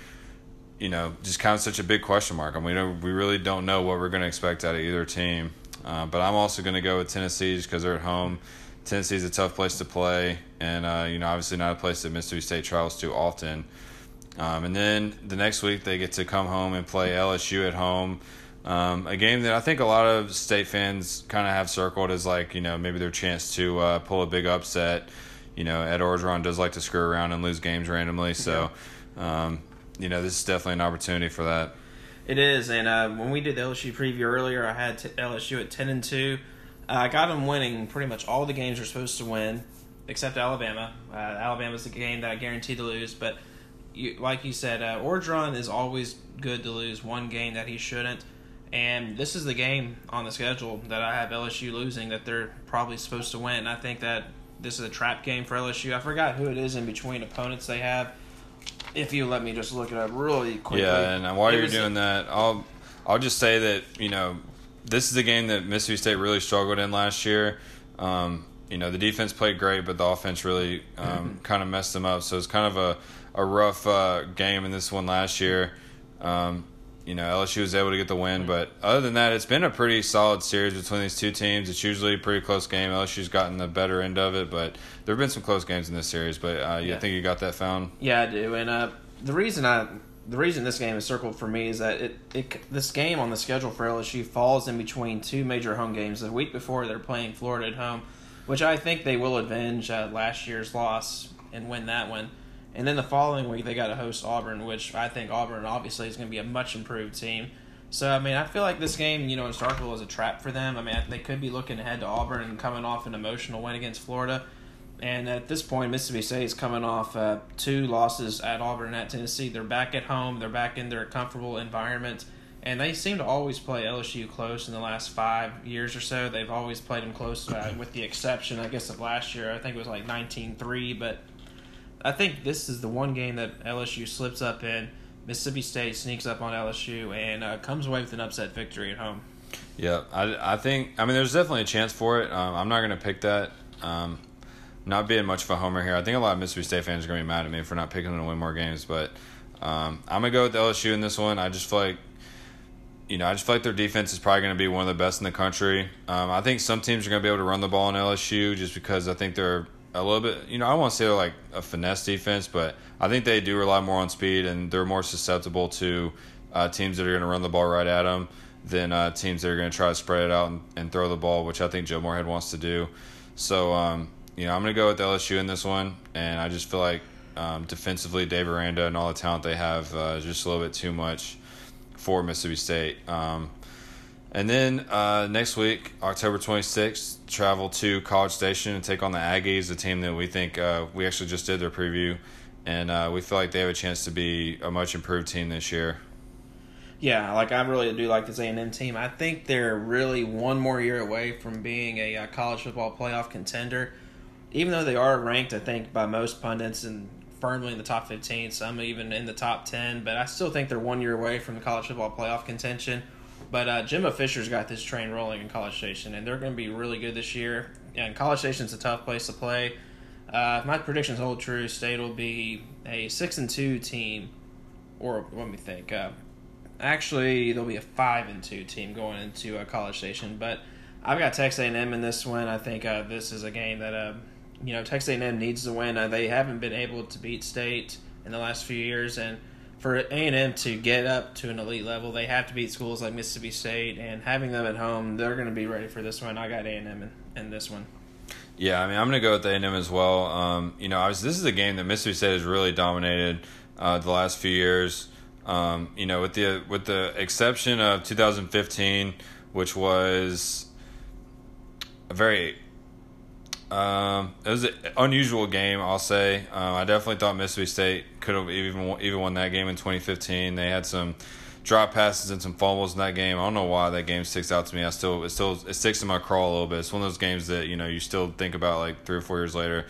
you know, just kind of such a big question mark. I mean, we, really don't know what we're to expect out of either team. Uh, but I'm also to go with Tennessee just because they're at home. Tennessee's a tough place to play, and uh, you know, obviously not a place that Mississippi State travels to often. Um, and then the next week they get to come home and play LSU at home. Um, a game that I think a lot of state fans kind of have circled as like you know maybe their chance to uh, pull a big upset. You know, Ed Orgeron does like to screw around and lose games randomly, so um, you know this is definitely an opportunity for that. It is, and uh, when we did the LSU preview earlier, I had t- LSU at ten and two. Uh, I got them winning pretty much all the games they're supposed to win, except Alabama. Uh, Alabama's the game that I guaranteed to lose, but you, like you said, uh, Orgeron is always good to lose one game that he shouldn't. And this is the game on the schedule that I have LSU losing that they're probably supposed to win. And I think that this is a trap game for LSU. I forgot who it is in between opponents they have. If you let me just look it up really quickly. Yeah, and while It you're doing that, I'll I'll just say that you know this is a game that Mississippi State really struggled in last year. Um, you know the defense played great, but the offense really um, Mm-hmm. kind of messed them up. So it's kind of a a rough uh, game in this one last year. Um, you know LSU was able to get the win, but other than that, it's been a pretty solid series between these two teams. It's usually a pretty close game. LSU's gotten the better end of it, but there have been some close games in this series. But uh, you Yeah. think you got that found? Yeah, I do. And uh, the reason I the reason this game is circled for me is that it, it this game on the schedule for LSU falls in between two major home games. The week before they're playing Florida at home, which I think they will avenge uh, last year's loss and win that one. And then the following week they got to host Auburn, which I think Auburn obviously is going to be a much improved team. So I mean, I feel like this game, you know, in Starkville is a trap for them. I mean, they could be looking ahead to Auburn and coming off an emotional win against Florida. And at this point, Mississippi State is coming off uh, two losses at Auburn and at Tennessee. They're back at home. They're back in their comfortable environment. And they seem to always play LSU close in the last five years or so. They've always played them close, uh, with the exception, I guess, of last year. I think it was like 19 3. But I think this is the one game that LSU slips up in. Mississippi State sneaks up on LSU and uh, comes away with an upset victory at home. Yeah, I, I think I mean there's definitely a chance for it. Um, I'm not going to pick that. Um, not being much of a homer here. I think a lot of Mississippi State fans are going to be mad at me for not picking them to win more games, but um, I'm going to go with LSU in this one. I just feel like you know I just feel like their defense is probably going to be one of the best in the country. Um, I think some teams are going to be able to run the ball in LSU just because I think they're a little bit. You know I won't say they're like a finesse defense, but I think they do rely more on speed and they're more susceptible to uh, teams that are going to run the ball right at them than uh, teams that are going to try to spread it out and, and throw the ball, which I think Joe Moorhead wants to do. So, um, you know, I'm going to go with LSU in this one, and I just feel like um, defensively, Dave Aranda and all the talent they have uh, is just a little bit too much for Mississippi State. Um, and then uh, next week, October 26th, travel to College Station and take on the Aggies, a team that we think uh, we actually just did their preview, and uh, we feel like they have a chance to be a much improved team this year. Yeah, like I really do like this A and M team. I think they're really one more year away from being a uh, college football playoff contender. Even though they are ranked, I think by most pundits and firmly in the top fifteen, some even in the top ten. But I still think they're one year away from the college football playoff contention. But uh, Jimbo Fisher's got this train rolling in College Station, and they're going to be really good this year. And College Station's a tough place to play. Uh, if my predictions hold true, State will be a six and two team, or let me think. Uh, actually, there'll be a five and two team going into uh, College Station. But I've got Texas A&M in this one. I think uh, this is a game that uh, you know Texas A&M needs to win. Uh, they haven't been able to beat State in the last few years, and for A&M to get up to an elite level, they have to beat schools like Mississippi State. And having them at home, they're going to be ready for this one. I got A&M in, in this one. Yeah, I mean, I'm going to go with A&M as well. Um, you know, I was, this is a game that Mississippi State has really dominated uh, the last few years. Um, you know, with the with the exception of 2015, which was a very um, it was an unusual game. I'll say. Um, I definitely thought Mississippi State could have even even won that game in 2015. They had some drop passes and some fumbles in that game. I don't know why that game sticks out to me. I still it still it sticks in my craw a little bit. It's one of those games that you know you still think about like three or four years later.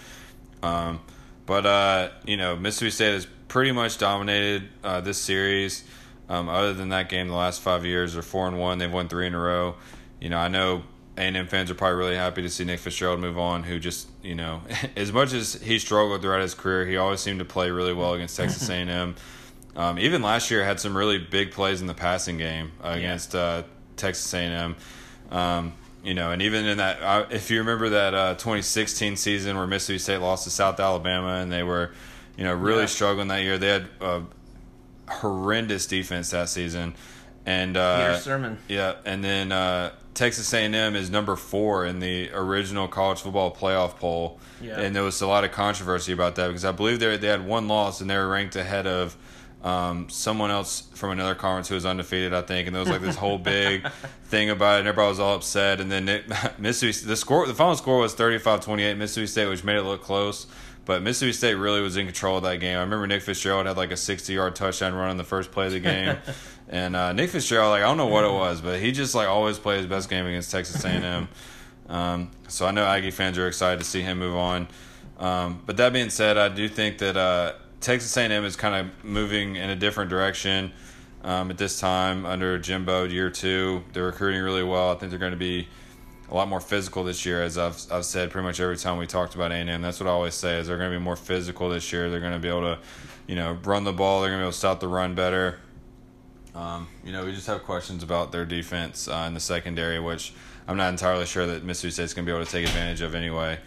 Um, but uh, you know Mississippi State has pretty much dominated uh, this series. Um, other than that game, the last five years they're four and one. They've won three in a row. You know I know A&M fans are probably really happy to see Nick Fitzgerald move on, who just, you know, *laughs* as much as he struggled throughout his career, he always seemed to play really well against Texas *laughs* A&M. Um, even last year, had some really big plays in the passing game uh, against uh, Texas A&M. Um, you know, and even in that, uh, if you remember that uh, 2016 season where Mississippi State lost to South Alabama, and they were, you know, really Yeah. struggling that year. They had a horrendous defense that season, and uh, Peter Sirmon. yeah, and then uh, Texas A&M is number four in the original college football playoff poll, Yeah. and there was a lot of controversy about that because I believe they they had one loss and they were ranked ahead of um, someone else from another conference who was undefeated, I think, and there was like this whole big *laughs* thing about it, and everybody was all upset, and then it, *laughs* Mississippi the score the final score was 35-28 Mississippi State, which made it look close. But Mississippi State really was in control of that game. I remember Nick Fitzgerald had like a 60 yard touchdown run in the first play of the game, *laughs* and uh, Nick Fitzgerald, like I don't know what it was, but he just like always played his best game against Texas A&M. *laughs* um, so I know Aggie fans are excited to see him move on. Um, but that being said, I do think that uh, Texas A&M is kind of moving in a different direction um, at this time under Jimbo year two. They're recruiting really well. I think they're going to be a lot more physical this year, as I've, I've said pretty much every time we talked about A&M. That's what I always say is they're going to be more physical this year. They're going to be able to, you know, run the ball. They're going to be able to stop the run better. Um, you know, we just have questions about their defense uh, in the secondary, which I'm not entirely sure that Mississippi State's going to be able to take advantage of anyway.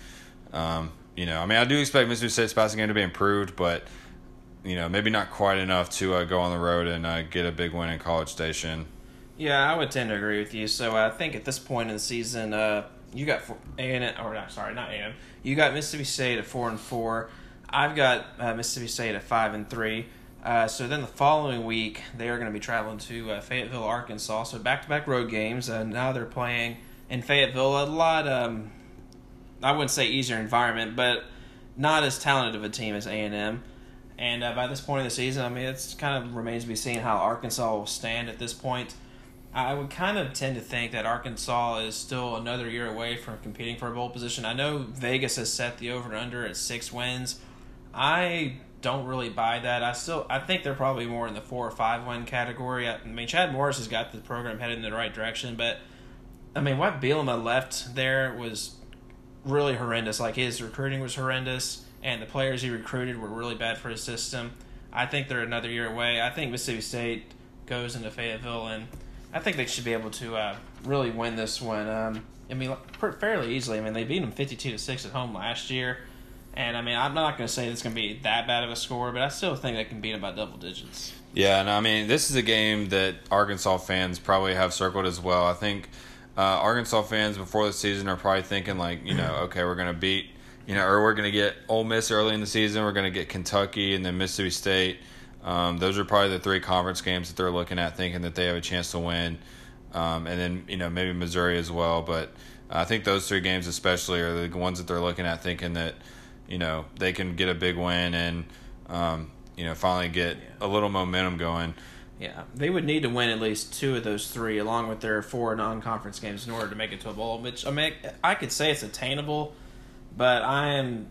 Um, you know, I mean, I do expect Mississippi State's passing game to be improved, but you know, maybe not quite enough to uh, go on the road and uh, get a big win in College Station. Yeah, I would tend to agree with you. So I think at this point in the season, uh, you got A and or not, sorry, not A. You got Mississippi State at four and four. I've got uh, Mississippi State at five and three. Uh, so then the following week, they are going to be traveling to uh, Fayetteville, Arkansas. So back to back road games. Uh, now they're playing in Fayetteville. A lot, um, I wouldn't say easier environment, but not as talented of a team as A and M. And uh, by this point in the season, I mean, it's kind of remains to be seen how Arkansas will stand at this point. I would kind of tend to think that Arkansas is still another year away from competing for a bowl position. I know Vegas has set the over and under at six wins. I don't really buy that. I still I think they're probably more in the four or five win category. I mean, Chad Morris has got the program headed in the right direction, but I mean, what Bielema left there was really horrendous. Like his recruiting was horrendous, and the players he recruited were really bad for his system. I think they're another year away. I think Mississippi State goes into Fayetteville, and I think they should be able to uh, really win this one. Um, I mean, fairly easily. I mean, they beat them fifty-two to six at home last year, and I mean, I'm not going to say it's going to be that bad of a score, but I still think they can beat them by double digits. Yeah, and I mean, this is a game that Arkansas fans probably have circled as well. I think uh, Arkansas fans before the season are probably thinking like, you know, okay, we're going to beat, you know, or we're going to get Ole Miss early in the season. We're going to get Kentucky and then Mississippi State. Um, those are probably the three conference games that they're looking at, thinking that they have a chance to win. Um, and then you know maybe Missouri as well, but I think those three games especially are the ones that they're looking at, thinking that you know they can get a big win and um, you know finally get a little momentum going. Yeah, they would need to win at least two of those three, along with their four non-conference games, in order to make it to a bowl. Which I mean, I could say it's attainable, but I am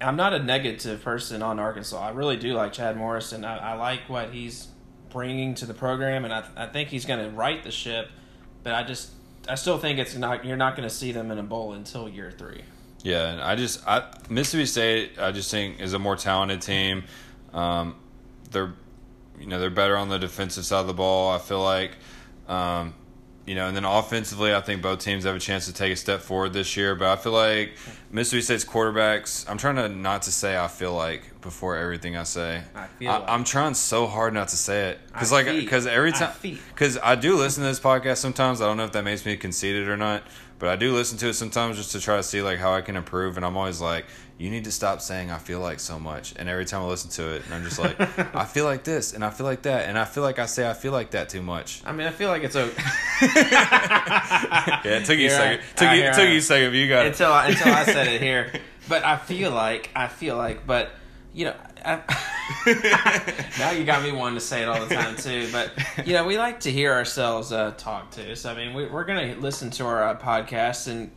I'm not a negative person on Arkansas. I really do like Chad Morris, and I, I like what he's bringing to the program, and I, I think he's going to right the ship. But I just I still think it's not you're not going to see them in a bowl until year three. Yeah, and I just I Mississippi State I just think is a more talented team. Um, they're you know they're better on the defensive side of the ball. I feel like. Um, you know, and then offensively, I think both teams have a chance to take a step forward this year. But I feel like Mississippi State's quarterbacks. I'm trying to not to say I feel like before everything I say. I feel I, like. am trying so hard not to say it because like because every time because I do listen to this podcast sometimes. I don't know if that makes me conceited or not, but I do listen to it sometimes just to try to see like how I can improve. And I'm always like, you need to stop saying I feel like so much. And every time I listen to it, and I'm just like, *laughs* I feel like this, and I feel like that, and I feel like I say I feel like that too much. I mean, I feel like it's okay. *laughs* Yeah, it took you a second. right. Took you took you a second. You got it. until I, until I said it *laughs* here. But I feel like I feel like, but you know, *laughs* now you got me wanting to say it all the time too. But you know, we like to hear ourselves uh, talk too. So I mean, we, we're gonna listen to our uh, podcast, and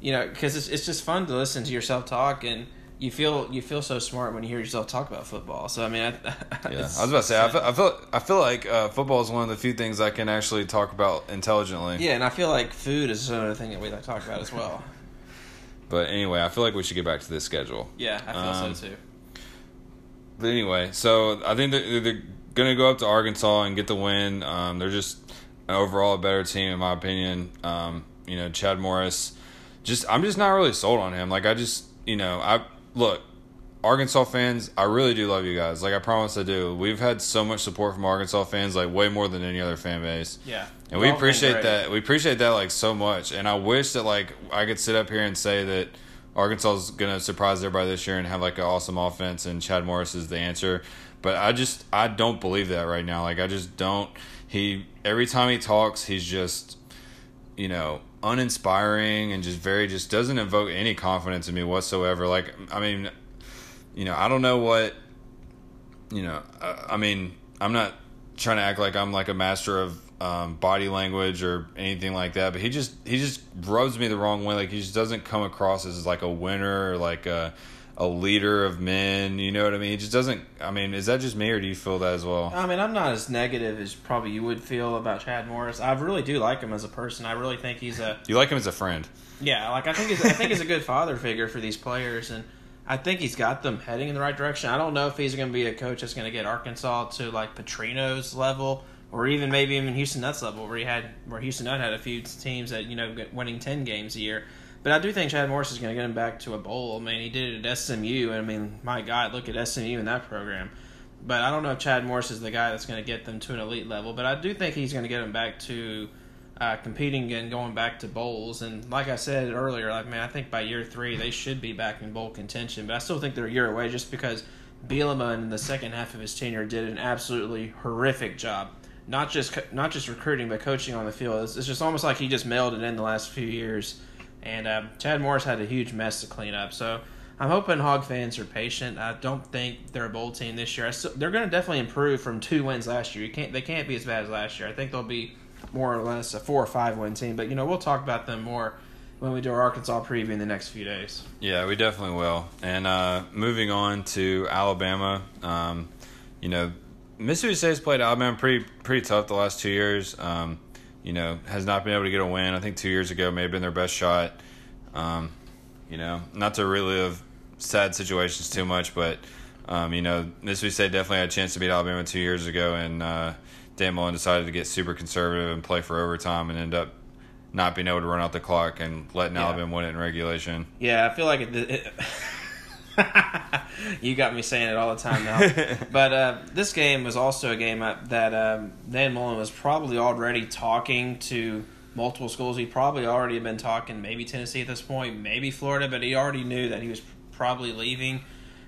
you know, because it's it's just fun to listen to yourself talk, and you feel you feel so smart when you hear yourself talk about football. So I mean, I, *laughs* Yeah, I was about to say. I feel, I feel, I feel like uh, football is one of the few things I can actually talk about intelligently. yeah, and I feel like food is another thing that we like to talk about as well. But anyway, I feel like we should get back to this schedule. Yeah, I feel Um, so too. But anyway, so I think that they're going to go up to Arkansas and get the win. Um, they're just overall a better team, in my opinion. Um, you know, Chad Morris. Just I'm just not really sold on him. Like I just you know I look. Arkansas fans, I really do love you guys. Like I promise I do. We've had so much support from Arkansas fans, like way more than any other fan base. Yeah. And we appreciate that. We appreciate that like so much. And I wish that like I could sit up here and say that Arkansas is gonna surprise everybody this year and have like an awesome offense and Chad Morris is the answer. But I just I don't believe that right now. Like I just don't. He every time he talks, he's just you know uninspiring and just very just doesn't evoke any confidence in me whatsoever. Like I mean, you know I don't know what you know. I, I mean I'm not trying to act like I'm like a master of um, body language or anything like that, but he just he just rubs me the wrong way. Like he just doesn't come across as like a winner or like a a leader of men. You know what I mean? He just doesn't. I mean, is that just me or do you feel that as well? I mean, I'm not as negative as probably you would feel about Chad Morris. I really do like him as a person. I really think he's a You like him as a friend? yeah, like I think he's, I think he's a good father figure for these players, and I think he's got them heading in the right direction. I don't know if he's going to be a coach that's going to get Arkansas to like Petrino's level, or even maybe even Houston Nutt's level, where he had where Houston Nutt had a few teams that you know winning ten games a year. But I do think Chad Morris is going to get him back to a bowl. I mean, he did it at SMU, and I mean, my God, look at SMU in that program. But I don't know if Chad Morris is the guy that's going to get them to an elite level. But I do think he's going to get them back to uh, competing and going back to bowls. And like I said earlier, like man, I think by year three they should be back in bowl contention. But I still think they're a year away, just because Bielema in the second half of his tenure did an absolutely horrific job. Not just not just recruiting, but coaching on the field. It's, it's just almost like he just mailed it in the last few years. And um, Chad Morris had a huge mess to clean up. So I'm hoping Hog fans are patient. I don't think they're a bowl team this year. Still, they're going to definitely improve from two wins last year. You can't they can't be as bad as last year. I think they'll be more or less a four or five win team. But you know we'll talk about them more when we do our Arkansas preview in the next few days. Yeah, we definitely will. And uh, moving on to Alabama, um, you know, Mississippi State's played Alabama pretty pretty tough the last two years. Um, you know, has not been able to get a win. I think two years ago may have been their best shot. Um, you know, not to relive sad situations too much, but um, you know, Mississippi State definitely had a chance to beat Alabama two years ago, and uh, Dan Mullen decided to get super conservative and play for overtime, and end up not being able to run out the clock and letting Yeah. Alabama win it in regulation. Yeah, I feel like it. it *laughs* *laughs* you got me saying it all the time now. *laughs* but uh, this game was also a game that um, Dan Mullen was probably already talking to multiple schools. He probably already had been talking maybe Tennessee at this point, maybe Florida, but he already knew that he was probably leaving.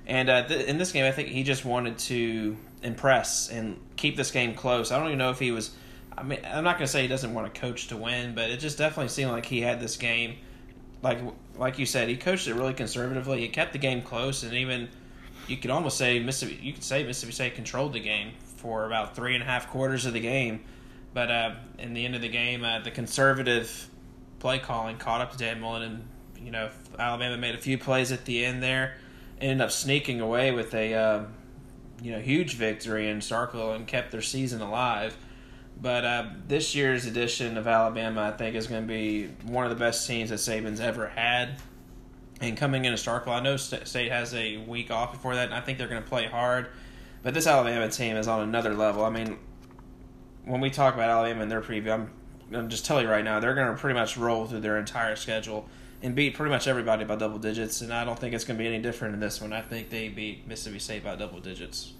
And uh, th- in this game, I think he just wanted to impress and keep this game close. I don't even know if he was. I mean, I'm not going to say he doesn't want a coach to win, but it just definitely seemed like he had this game like like you said, he coached it really conservatively. He kept the game close, and even you could almost say Mississippi. You could say Mississippi State controlled the game for about three and a half quarters of the game. But uh, in the end of the game, uh, the conservative play calling caught up to Dan Mullen, and you know Alabama made a few plays at the end there, ended up sneaking away with a uh, you know huge victory in Starkville and kept their season alive. But uh, this year's edition of Alabama, I think, is going to be one of the best teams that Saban's ever had. And coming into Starkville, I know State has a week off before that, and I think they're going to play hard. But this Alabama team is on another level. I mean, when we talk about Alabama in their preview, I'm to just tell you right now, they're going to pretty much roll through their entire schedule and beat pretty much everybody by double digits. And I don't think it's going to be any different in this one. I think they beat Mississippi State by double digits.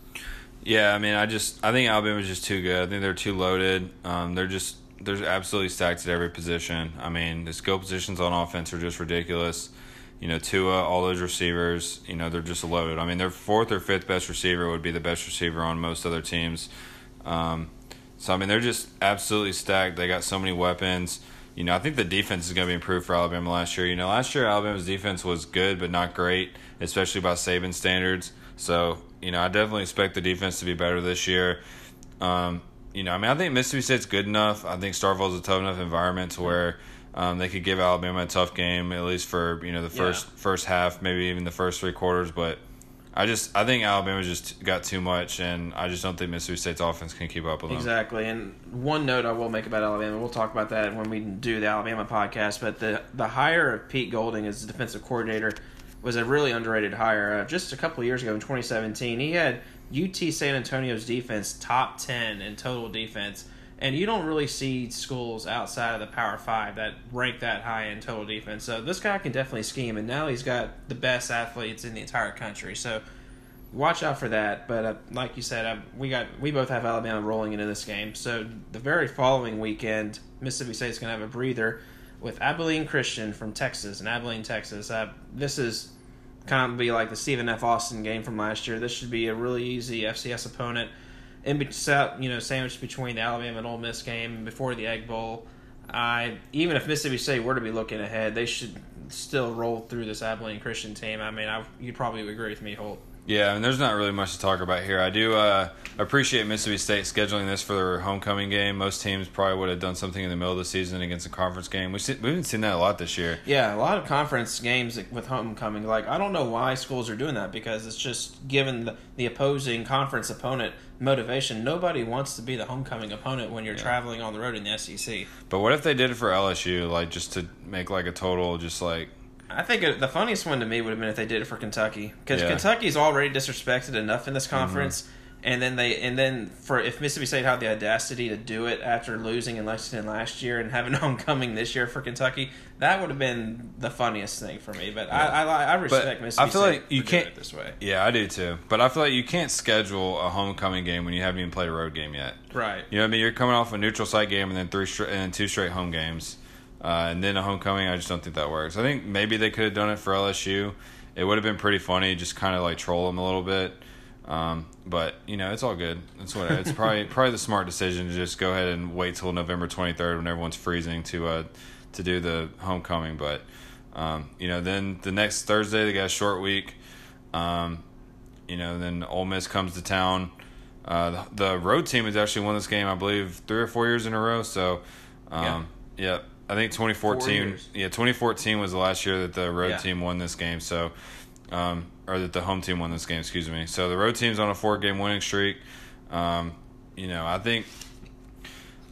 Yeah, I mean, I just I think Alabama's just too good. I think they're too loaded. Um, they're just they're absolutely stacked at every position. I mean, the skill positions on offense are just ridiculous. You know, Tua, all those receivers, you know, they're just loaded. I mean, their fourth or fifth best receiver would be the best receiver on most other teams. Um, so I mean, they're just absolutely stacked. They got so many weapons. You know, I think the defense is going to be improved for Alabama last year. You know, last year Alabama's defense was good but not great, especially by Saban standards. So you know, I definitely expect the defense to be better this year. Um, you know, I mean, I think Mississippi State's good enough. I think Starkville's a tough enough environment to where um, they could give Alabama a tough game at least for you know the first Yeah. first half, maybe even the first three quarters. But I just I think Alabama just got too much, and I just don't think Mississippi State's offense can keep up with them. Exactly. And one note I will make about Alabama, we'll talk about that when we do the Alabama podcast, but the the hire of Pete Golding as defensive coordinator was a really underrated hire. Uh, just a couple years ago in 2017, he had UT San Antonio's defense top 10 in total defense. And you don't really see schools outside of the Power Five that rank that high in total defense. So this guy can definitely scheme, and now he's got the best athletes in the entire country. So watch out for that. But uh, like you said, uh, we got we both have Alabama rolling into this game. So the very following weekend, Mississippi State's going to have a breather with Abilene Christian from Texas and Abilene, Texas. Uh, this is kind of be like the Stephen F. Austin game from last year. This should be a really easy FCS opponent. In you know, sandwiched between the Alabama and Ole Miss game before the Egg Bowl. I even if Mississippi State were to be looking ahead, they should still roll through this Abilene Christian team. I mean, I, you probably agree with me, Holt. Yeah, and there's not really much to talk about here. I do uh, appreciate Mississippi State scheduling this for their homecoming game. Most teams probably would have done something in the middle of the season against a conference game. We've, seen, we haven't seen that a lot this year. Yeah, a lot of conference games with homecoming. Like, I don't know why schools are doing that because it's just given the, the opposing conference opponent motivation. Nobody wants to be the homecoming opponent when you're yeah. traveling on the road in the SEC. But what if they did it for LSU, like just to make like a total, just like I think it, the funniest one to me would have been if they did it for Kentucky because yeah. Kentucky's already disrespected enough in this mm-hmm. conference. Mm-hmm. And then they, and then for if Mississippi State had the audacity to do it after losing in Lexington last year and having *laughs* homecoming this year for Kentucky, that would have been the funniest thing for me. But yeah. I, I, I respect but Mississippi I feel State like you can't this way. Yeah, I do too. But I feel like you can't schedule a homecoming game when you haven't even played a road game yet. Right. You know what I mean? You're coming off a neutral site game and then three straight, and then two straight home games. Uh, and then a homecoming, I just don't think that works. I think maybe they could have done it for LSU. It would have been pretty funny, just kind of like troll them a little bit. Um, but you know, it's all good. It's what it's probably *laughs* probably the smart decision to just go ahead and wait till November 23rd when everyone's freezing to uh, to do the homecoming. But um, you know, then the next Thursday they got a short week. Um, you know, then Ole Miss comes to town. Uh, the, the, road team has actually won this game, I believe, three or four years in a row. So, um, yeah. yeah I think 2014. Yeah, 2014 was the last year that the road yeah. team won this game. So, um, or that the home team won this game. Excuse me. So the road team's on a four-game winning streak. Um, you know, I think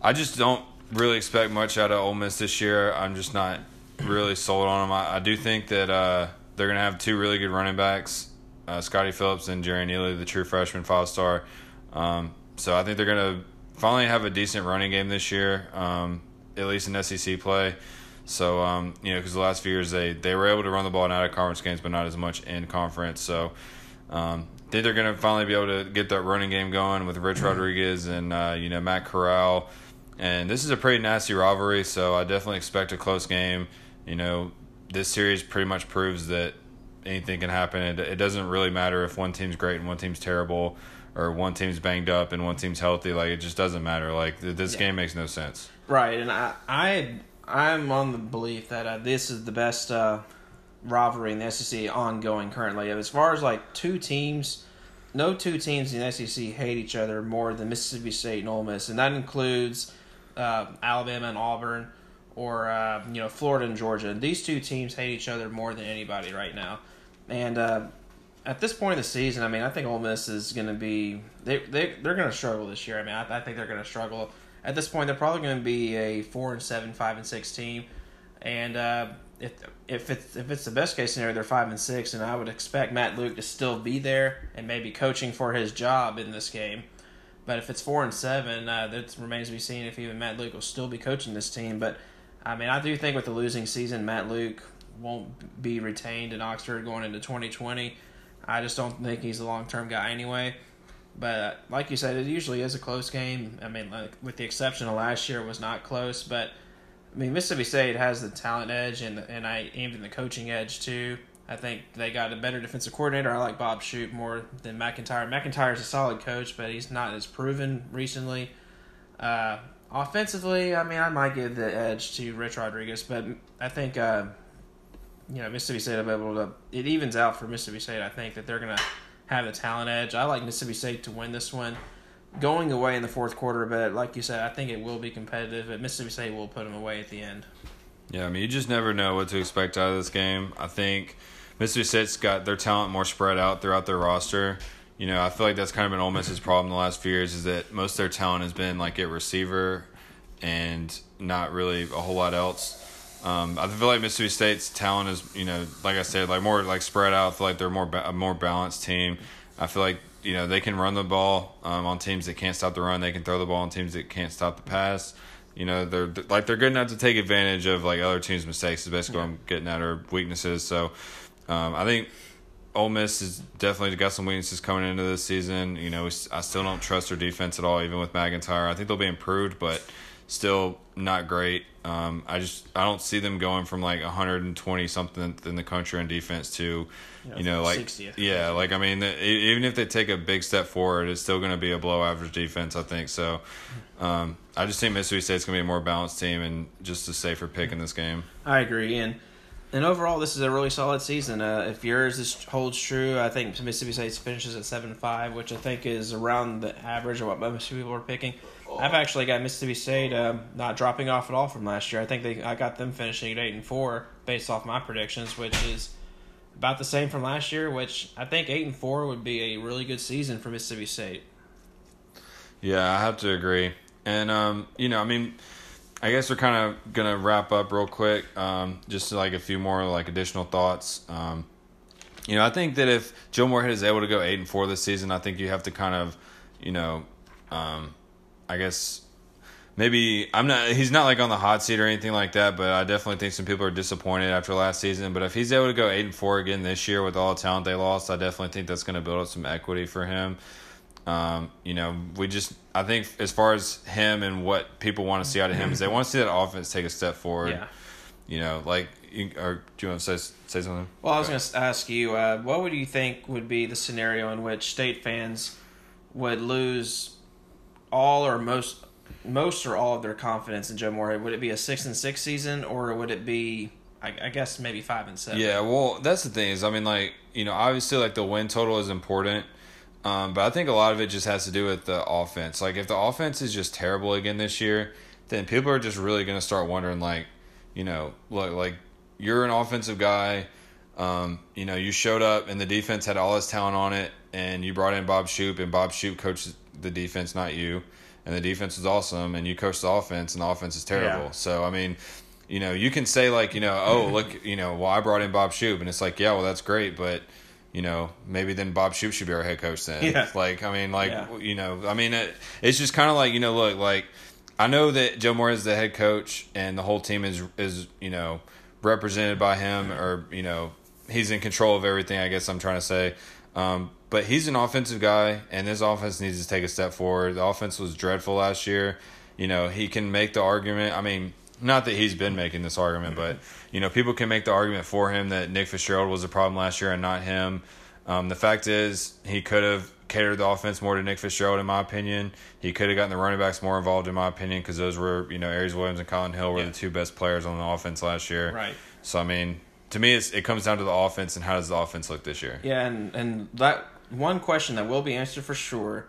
I just don't really expect much out of Ole Miss this year. I'm just not really sold on them. I, I do think that uh, they're going to have two really good running backs, uh, Scottie Phillips and Jerrion Ealy, the true freshman five star. Um, so I think they're going to finally have a decent running game this year. Um, at least in SEC play. So um, you know, because the last few years they they were able to run the ball in out of conference games, but not as much in conference. So um, I think they're going to finally be able to get that running game going with Rich Rodriguez and uh, you know Matt Corral. And this is a pretty nasty rivalry, so I definitely expect a close game. You know, this series pretty much proves that anything can happen. It, it doesn't really matter if one team's great and one team's terrible, or one team's banged up and one team's healthy. Like it just doesn't matter. Like this yeah. game makes no sense. Right, and I I I'm on the belief that uh, this is the best uh, rivalry in the SEC ongoing currently. As far as like two teams, no two teams in the SEC hate each other more than Mississippi State and Ole Miss, and that includes uh, Alabama and Auburn, or uh, you know Florida and Georgia. These two teams hate each other more than anybody right now, and uh, at this point in the season, I mean, I think Ole Miss is going to be they they they're going to struggle this year. I mean, I, I think they're going to struggle at this point, they're probably going to be a four and seven, five and six team, and uh, if if it's if it's the best case scenario, they're five and six, and I would expect Matt Luke to still be there and maybe coaching for his job in this game. But if it's four and seven, uh, that remains to be seen if even Matt Luke will still be coaching this team. But I mean, I do think with the losing season, Matt Luke won't be retained in Oxford going into 2020. I just don't think he's a long term guy anyway. But uh, like you said, it usually is a close game. I mean, like, with the exception of last year, was not close. But I mean, Mississippi State has the talent edge, and and I in the coaching edge too. I think they got a better defensive coordinator. I like Bob Shoop more than MacIntyre. MacIntyre's a solid coach, but he's not as proven recently. Uh, offensively, I mean, I might give the edge to Rich Rodriguez, but I think uh, you know Mississippi State will be able to. It evens out for Mississippi State. I think that they're gonna have the talent edge. I like Mississippi State to win this one. Going away in the fourth quarter, but like you said, I think it will be competitive. But Mississippi State will put them away at the end. Yeah, I mean, you just never know what to expect out of this game. I think Mississippi State's got their talent more spread out throughout their roster. You know, I feel like that's kind of been Ole Miss's problem the last few years is that most of their talent has been like at receiver and not really a whole lot else. Um, I feel like Mississippi State's talent is, you know, like I said, like more like spread out. I feel like they're more ba- a more balanced team. I feel like you know they can run the ball um, on teams that can't stop the run. They can throw the ball on teams that can't stop the pass. You know they're like they're good enough to take advantage of like other teams' mistakes. Is basically what I'm getting at or weaknesses. So um, I think Ole Miss has definitely got some weaknesses coming into this season. You know I still don't trust their defense at all, even with MacIntyre. I think they'll be improved, but still not great. Um, I just I don't see them going from like 120 something in the country on defense to, you know, like 60th. yeah, like I mean, the, even if they take a big step forward, it's still going to be a below average defense. I think so. Um, I just think Mississippi State's going to be a more balanced team and just a safer pick in this game. I agree, and and overall, this is a really solid season. Uh, if yours holds true, I think Mississippi State finishes at seven five, which I think is around the average of what most people are picking. I've actually got Mississippi State uh, not dropping off at all from last year. I think they I got them finishing at eight and four based off my predictions, which is about the same from last year. Which I think eight and four would be a really good season for Mississippi State. Yeah, I have to agree, and um, you know, I mean. I guess we're kind of gonna wrap up real quick. Um, just like a few more like additional thoughts. Um, you know, I think that if Joe Moorhead is able to go eight and four this season, I think you have to kind of, you know, um, I guess maybe I'm not. He's not like on the hot seat or anything like that, but I definitely think some people are disappointed after last season. But if he's able to go eight and four again this year with all the talent they lost, I definitely think that's going to build up some equity for him. Um, you know, we just I think as far as him and what people want to see out of him is they want to see that offense take a step forward. Yeah. You know, like, or do you want to say say something? Well, I was going to ask you, uh, what would you think would be the scenario in which state fans would lose all or most most or all of their confidence in Joe Moorhead? Would it be a six and six season, or would it be, I, I, guess, maybe five and seven? Yeah, well, that's the thing is, I mean, like you know, obviously, like the win total is important, um, but I think a lot of it just has to do with the offense. Like, if the offense is just terrible again this year, then people are just really going to start wondering, like, you know, look, like you're an offensive guy. Um, you know, you showed up and the defense had all this talent on it, and you brought in Bob Shoop, and Bob Shoop coached the defense, not you. And the defense was awesome, and you coach the offense, and the offense is terrible. Yeah. So I mean, you know, you can say like, you know, oh look, you know, well I brought in Bob Shoop, and it's like, yeah, well that's great, but you know, maybe then Bob Shoop should be our head coach then. Yeah. Like, I mean, like, yeah. you know, I mean, it, it's just kind of like, you know, look, like, I know that Joe Moore is the head coach, and the whole team is is you know represented by him, or you know, he's in control of everything. I guess I'm trying to say. Um, but he's an offensive guy, and this offense needs to take a step forward. The offense was dreadful last year. You know, he can make the argument. I mean, not that he's been making this argument, but you know, people can make the argument for him that Nick Fitzgerald was a problem last year and not him. Um, the fact is, he could have catered the offense more to Nick Fitzgerald, in my opinion. He could have gotten the running backs more involved, in my opinion, because those were, you know, Aeris Williams and Kylin Hill were yeah. the two best players on the offense last year. Right. So I mean, to me, it comes down to the offense and how does the offense look this year. Yeah, and and that one question that will be answered for sure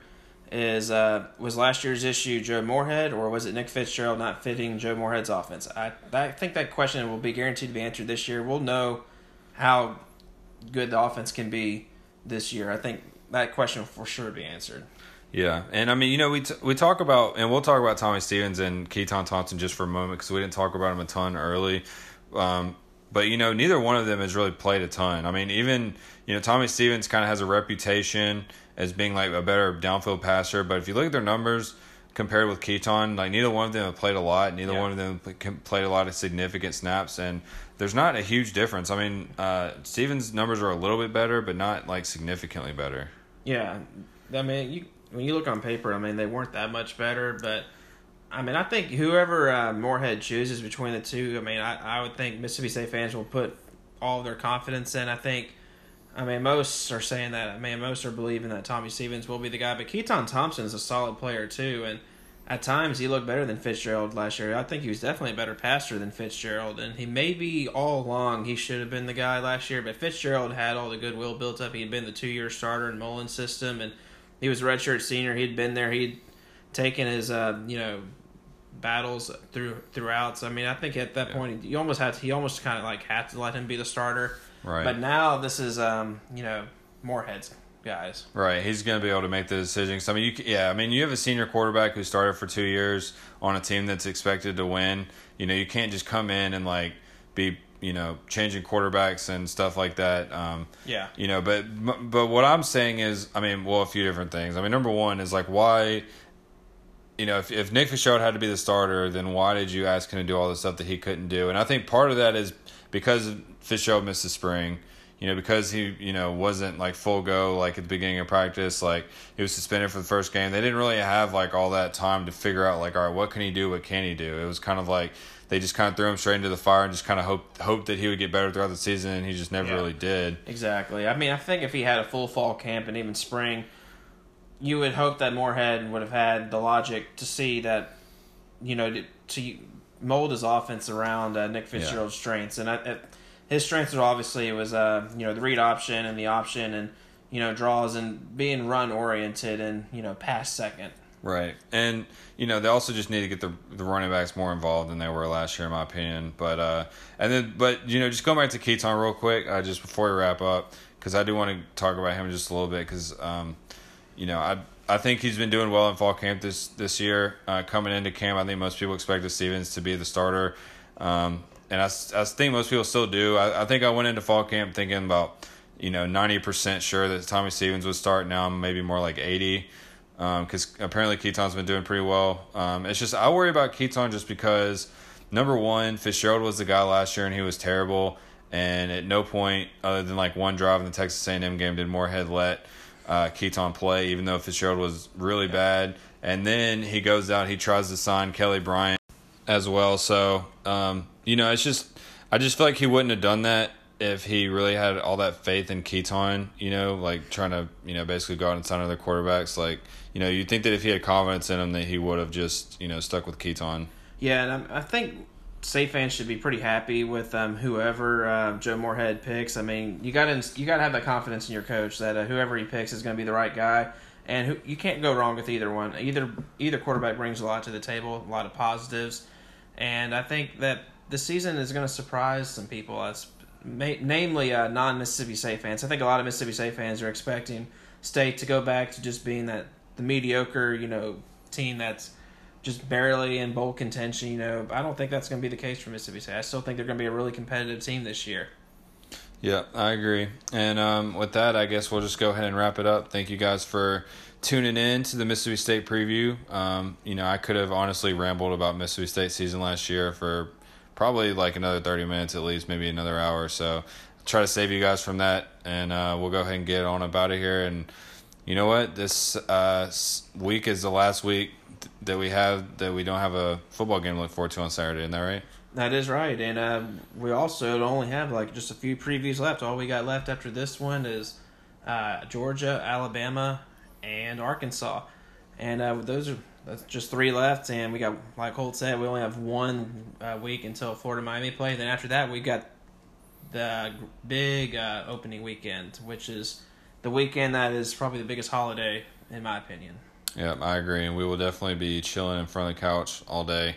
is uh, was last year's issue Joe Moorhead or was it Nick Fitzgerald not fitting Joe Moorhead's offense? I I think that question will be guaranteed to be answered this year. We'll know how good the offense can be this year. I think that question will for sure be answered. Yeah, and I mean, you know, we t- we talk about, and we'll talk about Tommy Stevens and Keytaon Thompson just for a moment because we didn't talk about him a ton early. Um, but you know, neither one of them has really played a ton. I mean, even you know, Tommy Stevens kind of has a reputation as being like a better downfield passer, but if you look at their numbers compared with Keytaon, like neither one of them have played a lot. Neither yeah. one of them played a lot of significant snaps, and there's not a huge difference. I mean, uh, Stevens' numbers are a little bit better, but not like significantly better. Yeah, I mean, you when you look on paper, I mean, they weren't that much better, but I mean, I think whoever uh, Moorhead chooses between the two, I mean, I, I would think Mississippi State fans will put all their confidence in. I think, I mean, most are saying that. I mean, most are believing that Tommy Stevens will be the guy, but Keytaon Thompson is a solid player too, and at times he looked better than Fitzgerald last year. I think he was definitely a better passer than Fitzgerald, and he maybe all along he should have been the guy last year. But Fitzgerald had all the goodwill built up. He had been the two-year starter in Mullen's system, and he was a redshirt senior. He'd been there. He'd taken his uh, you know battles through throughout. So I mean, I think at that yeah. point you almost had to, he almost kind of like had to let him be the starter. Right. But now this is um you know Moorhead's guys. Right. He's going to be able to make the decisions. I mean, you yeah. I mean, you have a senior quarterback who started for two years on a team that's expected to win. You know, you can't just come in and like be you know, changing quarterbacks and stuff like that. Um, Yeah. You know, but but what I'm saying is, I mean, well, a few different things. I mean, number one is like why. You know, if, if Nick Fitzgerald had to be the starter, then why did you ask him to do all the stuff that he couldn't do? And I think part of that is because Fitzgerald missed the spring you know, because he, you know, wasn't like full go like at the beginning of practice, like he was suspended for the first game. They didn't really have like all that time to figure out like, all right, what can he do? What can he do? It was kind of like they just kind of threw him straight into the fire and just kind of hoped hoped that he would get better throughout the season, and he just never Yeah. really did. Exactly. I mean, I think if he had a full fall camp and even spring, you would hope that Moorhead would have had the logic to see that, you know, to, to mold his offense around uh, Nick Fitzgerald's strengths. And I, it, his strengths are obviously it was, uh, you know, the read option and the option and, you know, draws and being run oriented and, you know, pass second. Right, and you know they also just need to get the the running backs more involved than they were last year, in my opinion. But uh, and then but you know just going back to Keytaon real quick, uh, just before we wrap up, because I do want to talk about him just a little bit, because um, you know I I think he's been doing well in fall camp this this year. Uh, coming into camp, I think most people expected Stevens to be the starter, um, and I think most people still do. I, I think I went into fall camp thinking about you know ninety percent sure that Tommy Stevens would start. Now I'm maybe more like eighty because apparently Keytaon's been doing pretty well. Um, it's just I worry about Keytaon just because number one, Fitzgerald was the guy last year and he was terrible, and at no point other than like one drive in the Texas A&M game did Moorhead let uh, Keytaon play, even though Fitzgerald was really bad. And then he goes out, he tries to sign Kelly Bryant as well. So um, you know, it's just I just feel like he wouldn't have done that if he really had all that faith in Keytaon, you know, like trying to, you know, basically go out and sign other quarterbacks. Like, you know, you'd think that if he had confidence in him, that he would have just, you know, stuck with Keytaon. Yeah, and I'm- I think Safe fans should be pretty happy with um, whoever uh, Joe Moorhead picks. I mean, you got to you got to have that confidence in your coach that uh, whoever he picks is going to be the right guy, and who, you can't go wrong with either one. Either either quarterback brings a lot to the table, a lot of positives, and I think that the season is going to surprise some people, ma- namely uh, non Mississippi State fans. I think a lot of Mississippi State fans are expecting State to go back to just being that the mediocre, you know, team that's just barely in bowl contention. You know, I don't think that's going to be the case for Mississippi State. I still think they're going to be a really competitive team this year. Yeah, I agree. And um, with that, I guess we'll just go ahead and wrap it up. Thank you guys for tuning in to the Mississippi State preview. Um, you know, I could have honestly rambled about Mississippi State season last year for probably like another 30 minutes at least, maybe another hour or so. Try to save you guys from that, and uh, we'll go ahead and get on about it here. And you know what? This uh, week is the last week that we have that we don't have a football game to look forward to on Saturday. Isn't that right? That is right, and uh, we also only have like just a few previews left. All we got left after this one is uh, Georgia, Alabama, and Arkansas, and uh, those are that's just three left. And we got, like Holt said, we only have one uh, week until Florida Miami play. Then after that, we got the big uh, opening weekend, which is the weekend that is probably the biggest holiday in my opinion. Yeah, I agree, and we will definitely be chilling in front of the couch all day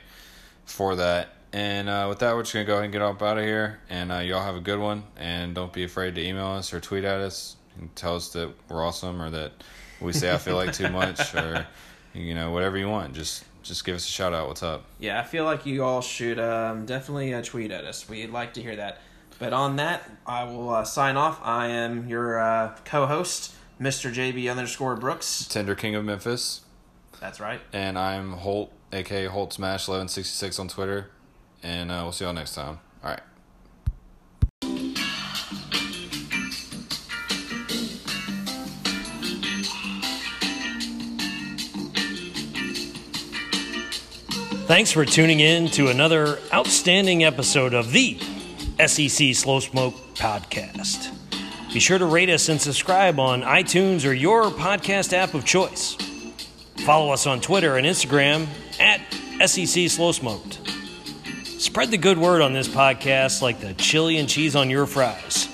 for that. And uh, with that, we're just gonna go ahead and get up out of here. And uh, y'all have a good one, and don't be afraid to email us or tweet at us and tell us that we're awesome or that we say I feel like too much *laughs* or you know whatever you want. Just just give us a shout out. What's up? Yeah, I feel like you all should um, definitely uh, tweet at us. We'd like to hear that. But on that, I will uh, sign off. I am your uh, co-host, Mr. JB underscore Brooks. Tender King of Memphis, That's right. and I'm Holt, aka Holt Smash eleven sixty six on Twitter. And uh, we'll see y'all next time. All right. Thanks for tuning in to another outstanding episode of the SEC Slow Smoke Podcast. Be sure to rate us and subscribe on iTunes or your podcast app of choice. Follow us on Twitter and Instagram at SEC Slow Smoked. Spread the good word on this podcast like the chili and cheese on your fries.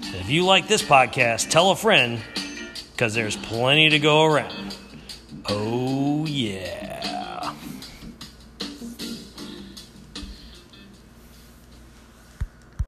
If you like this podcast, tell a friend because there's plenty to go around. Oh, yeah.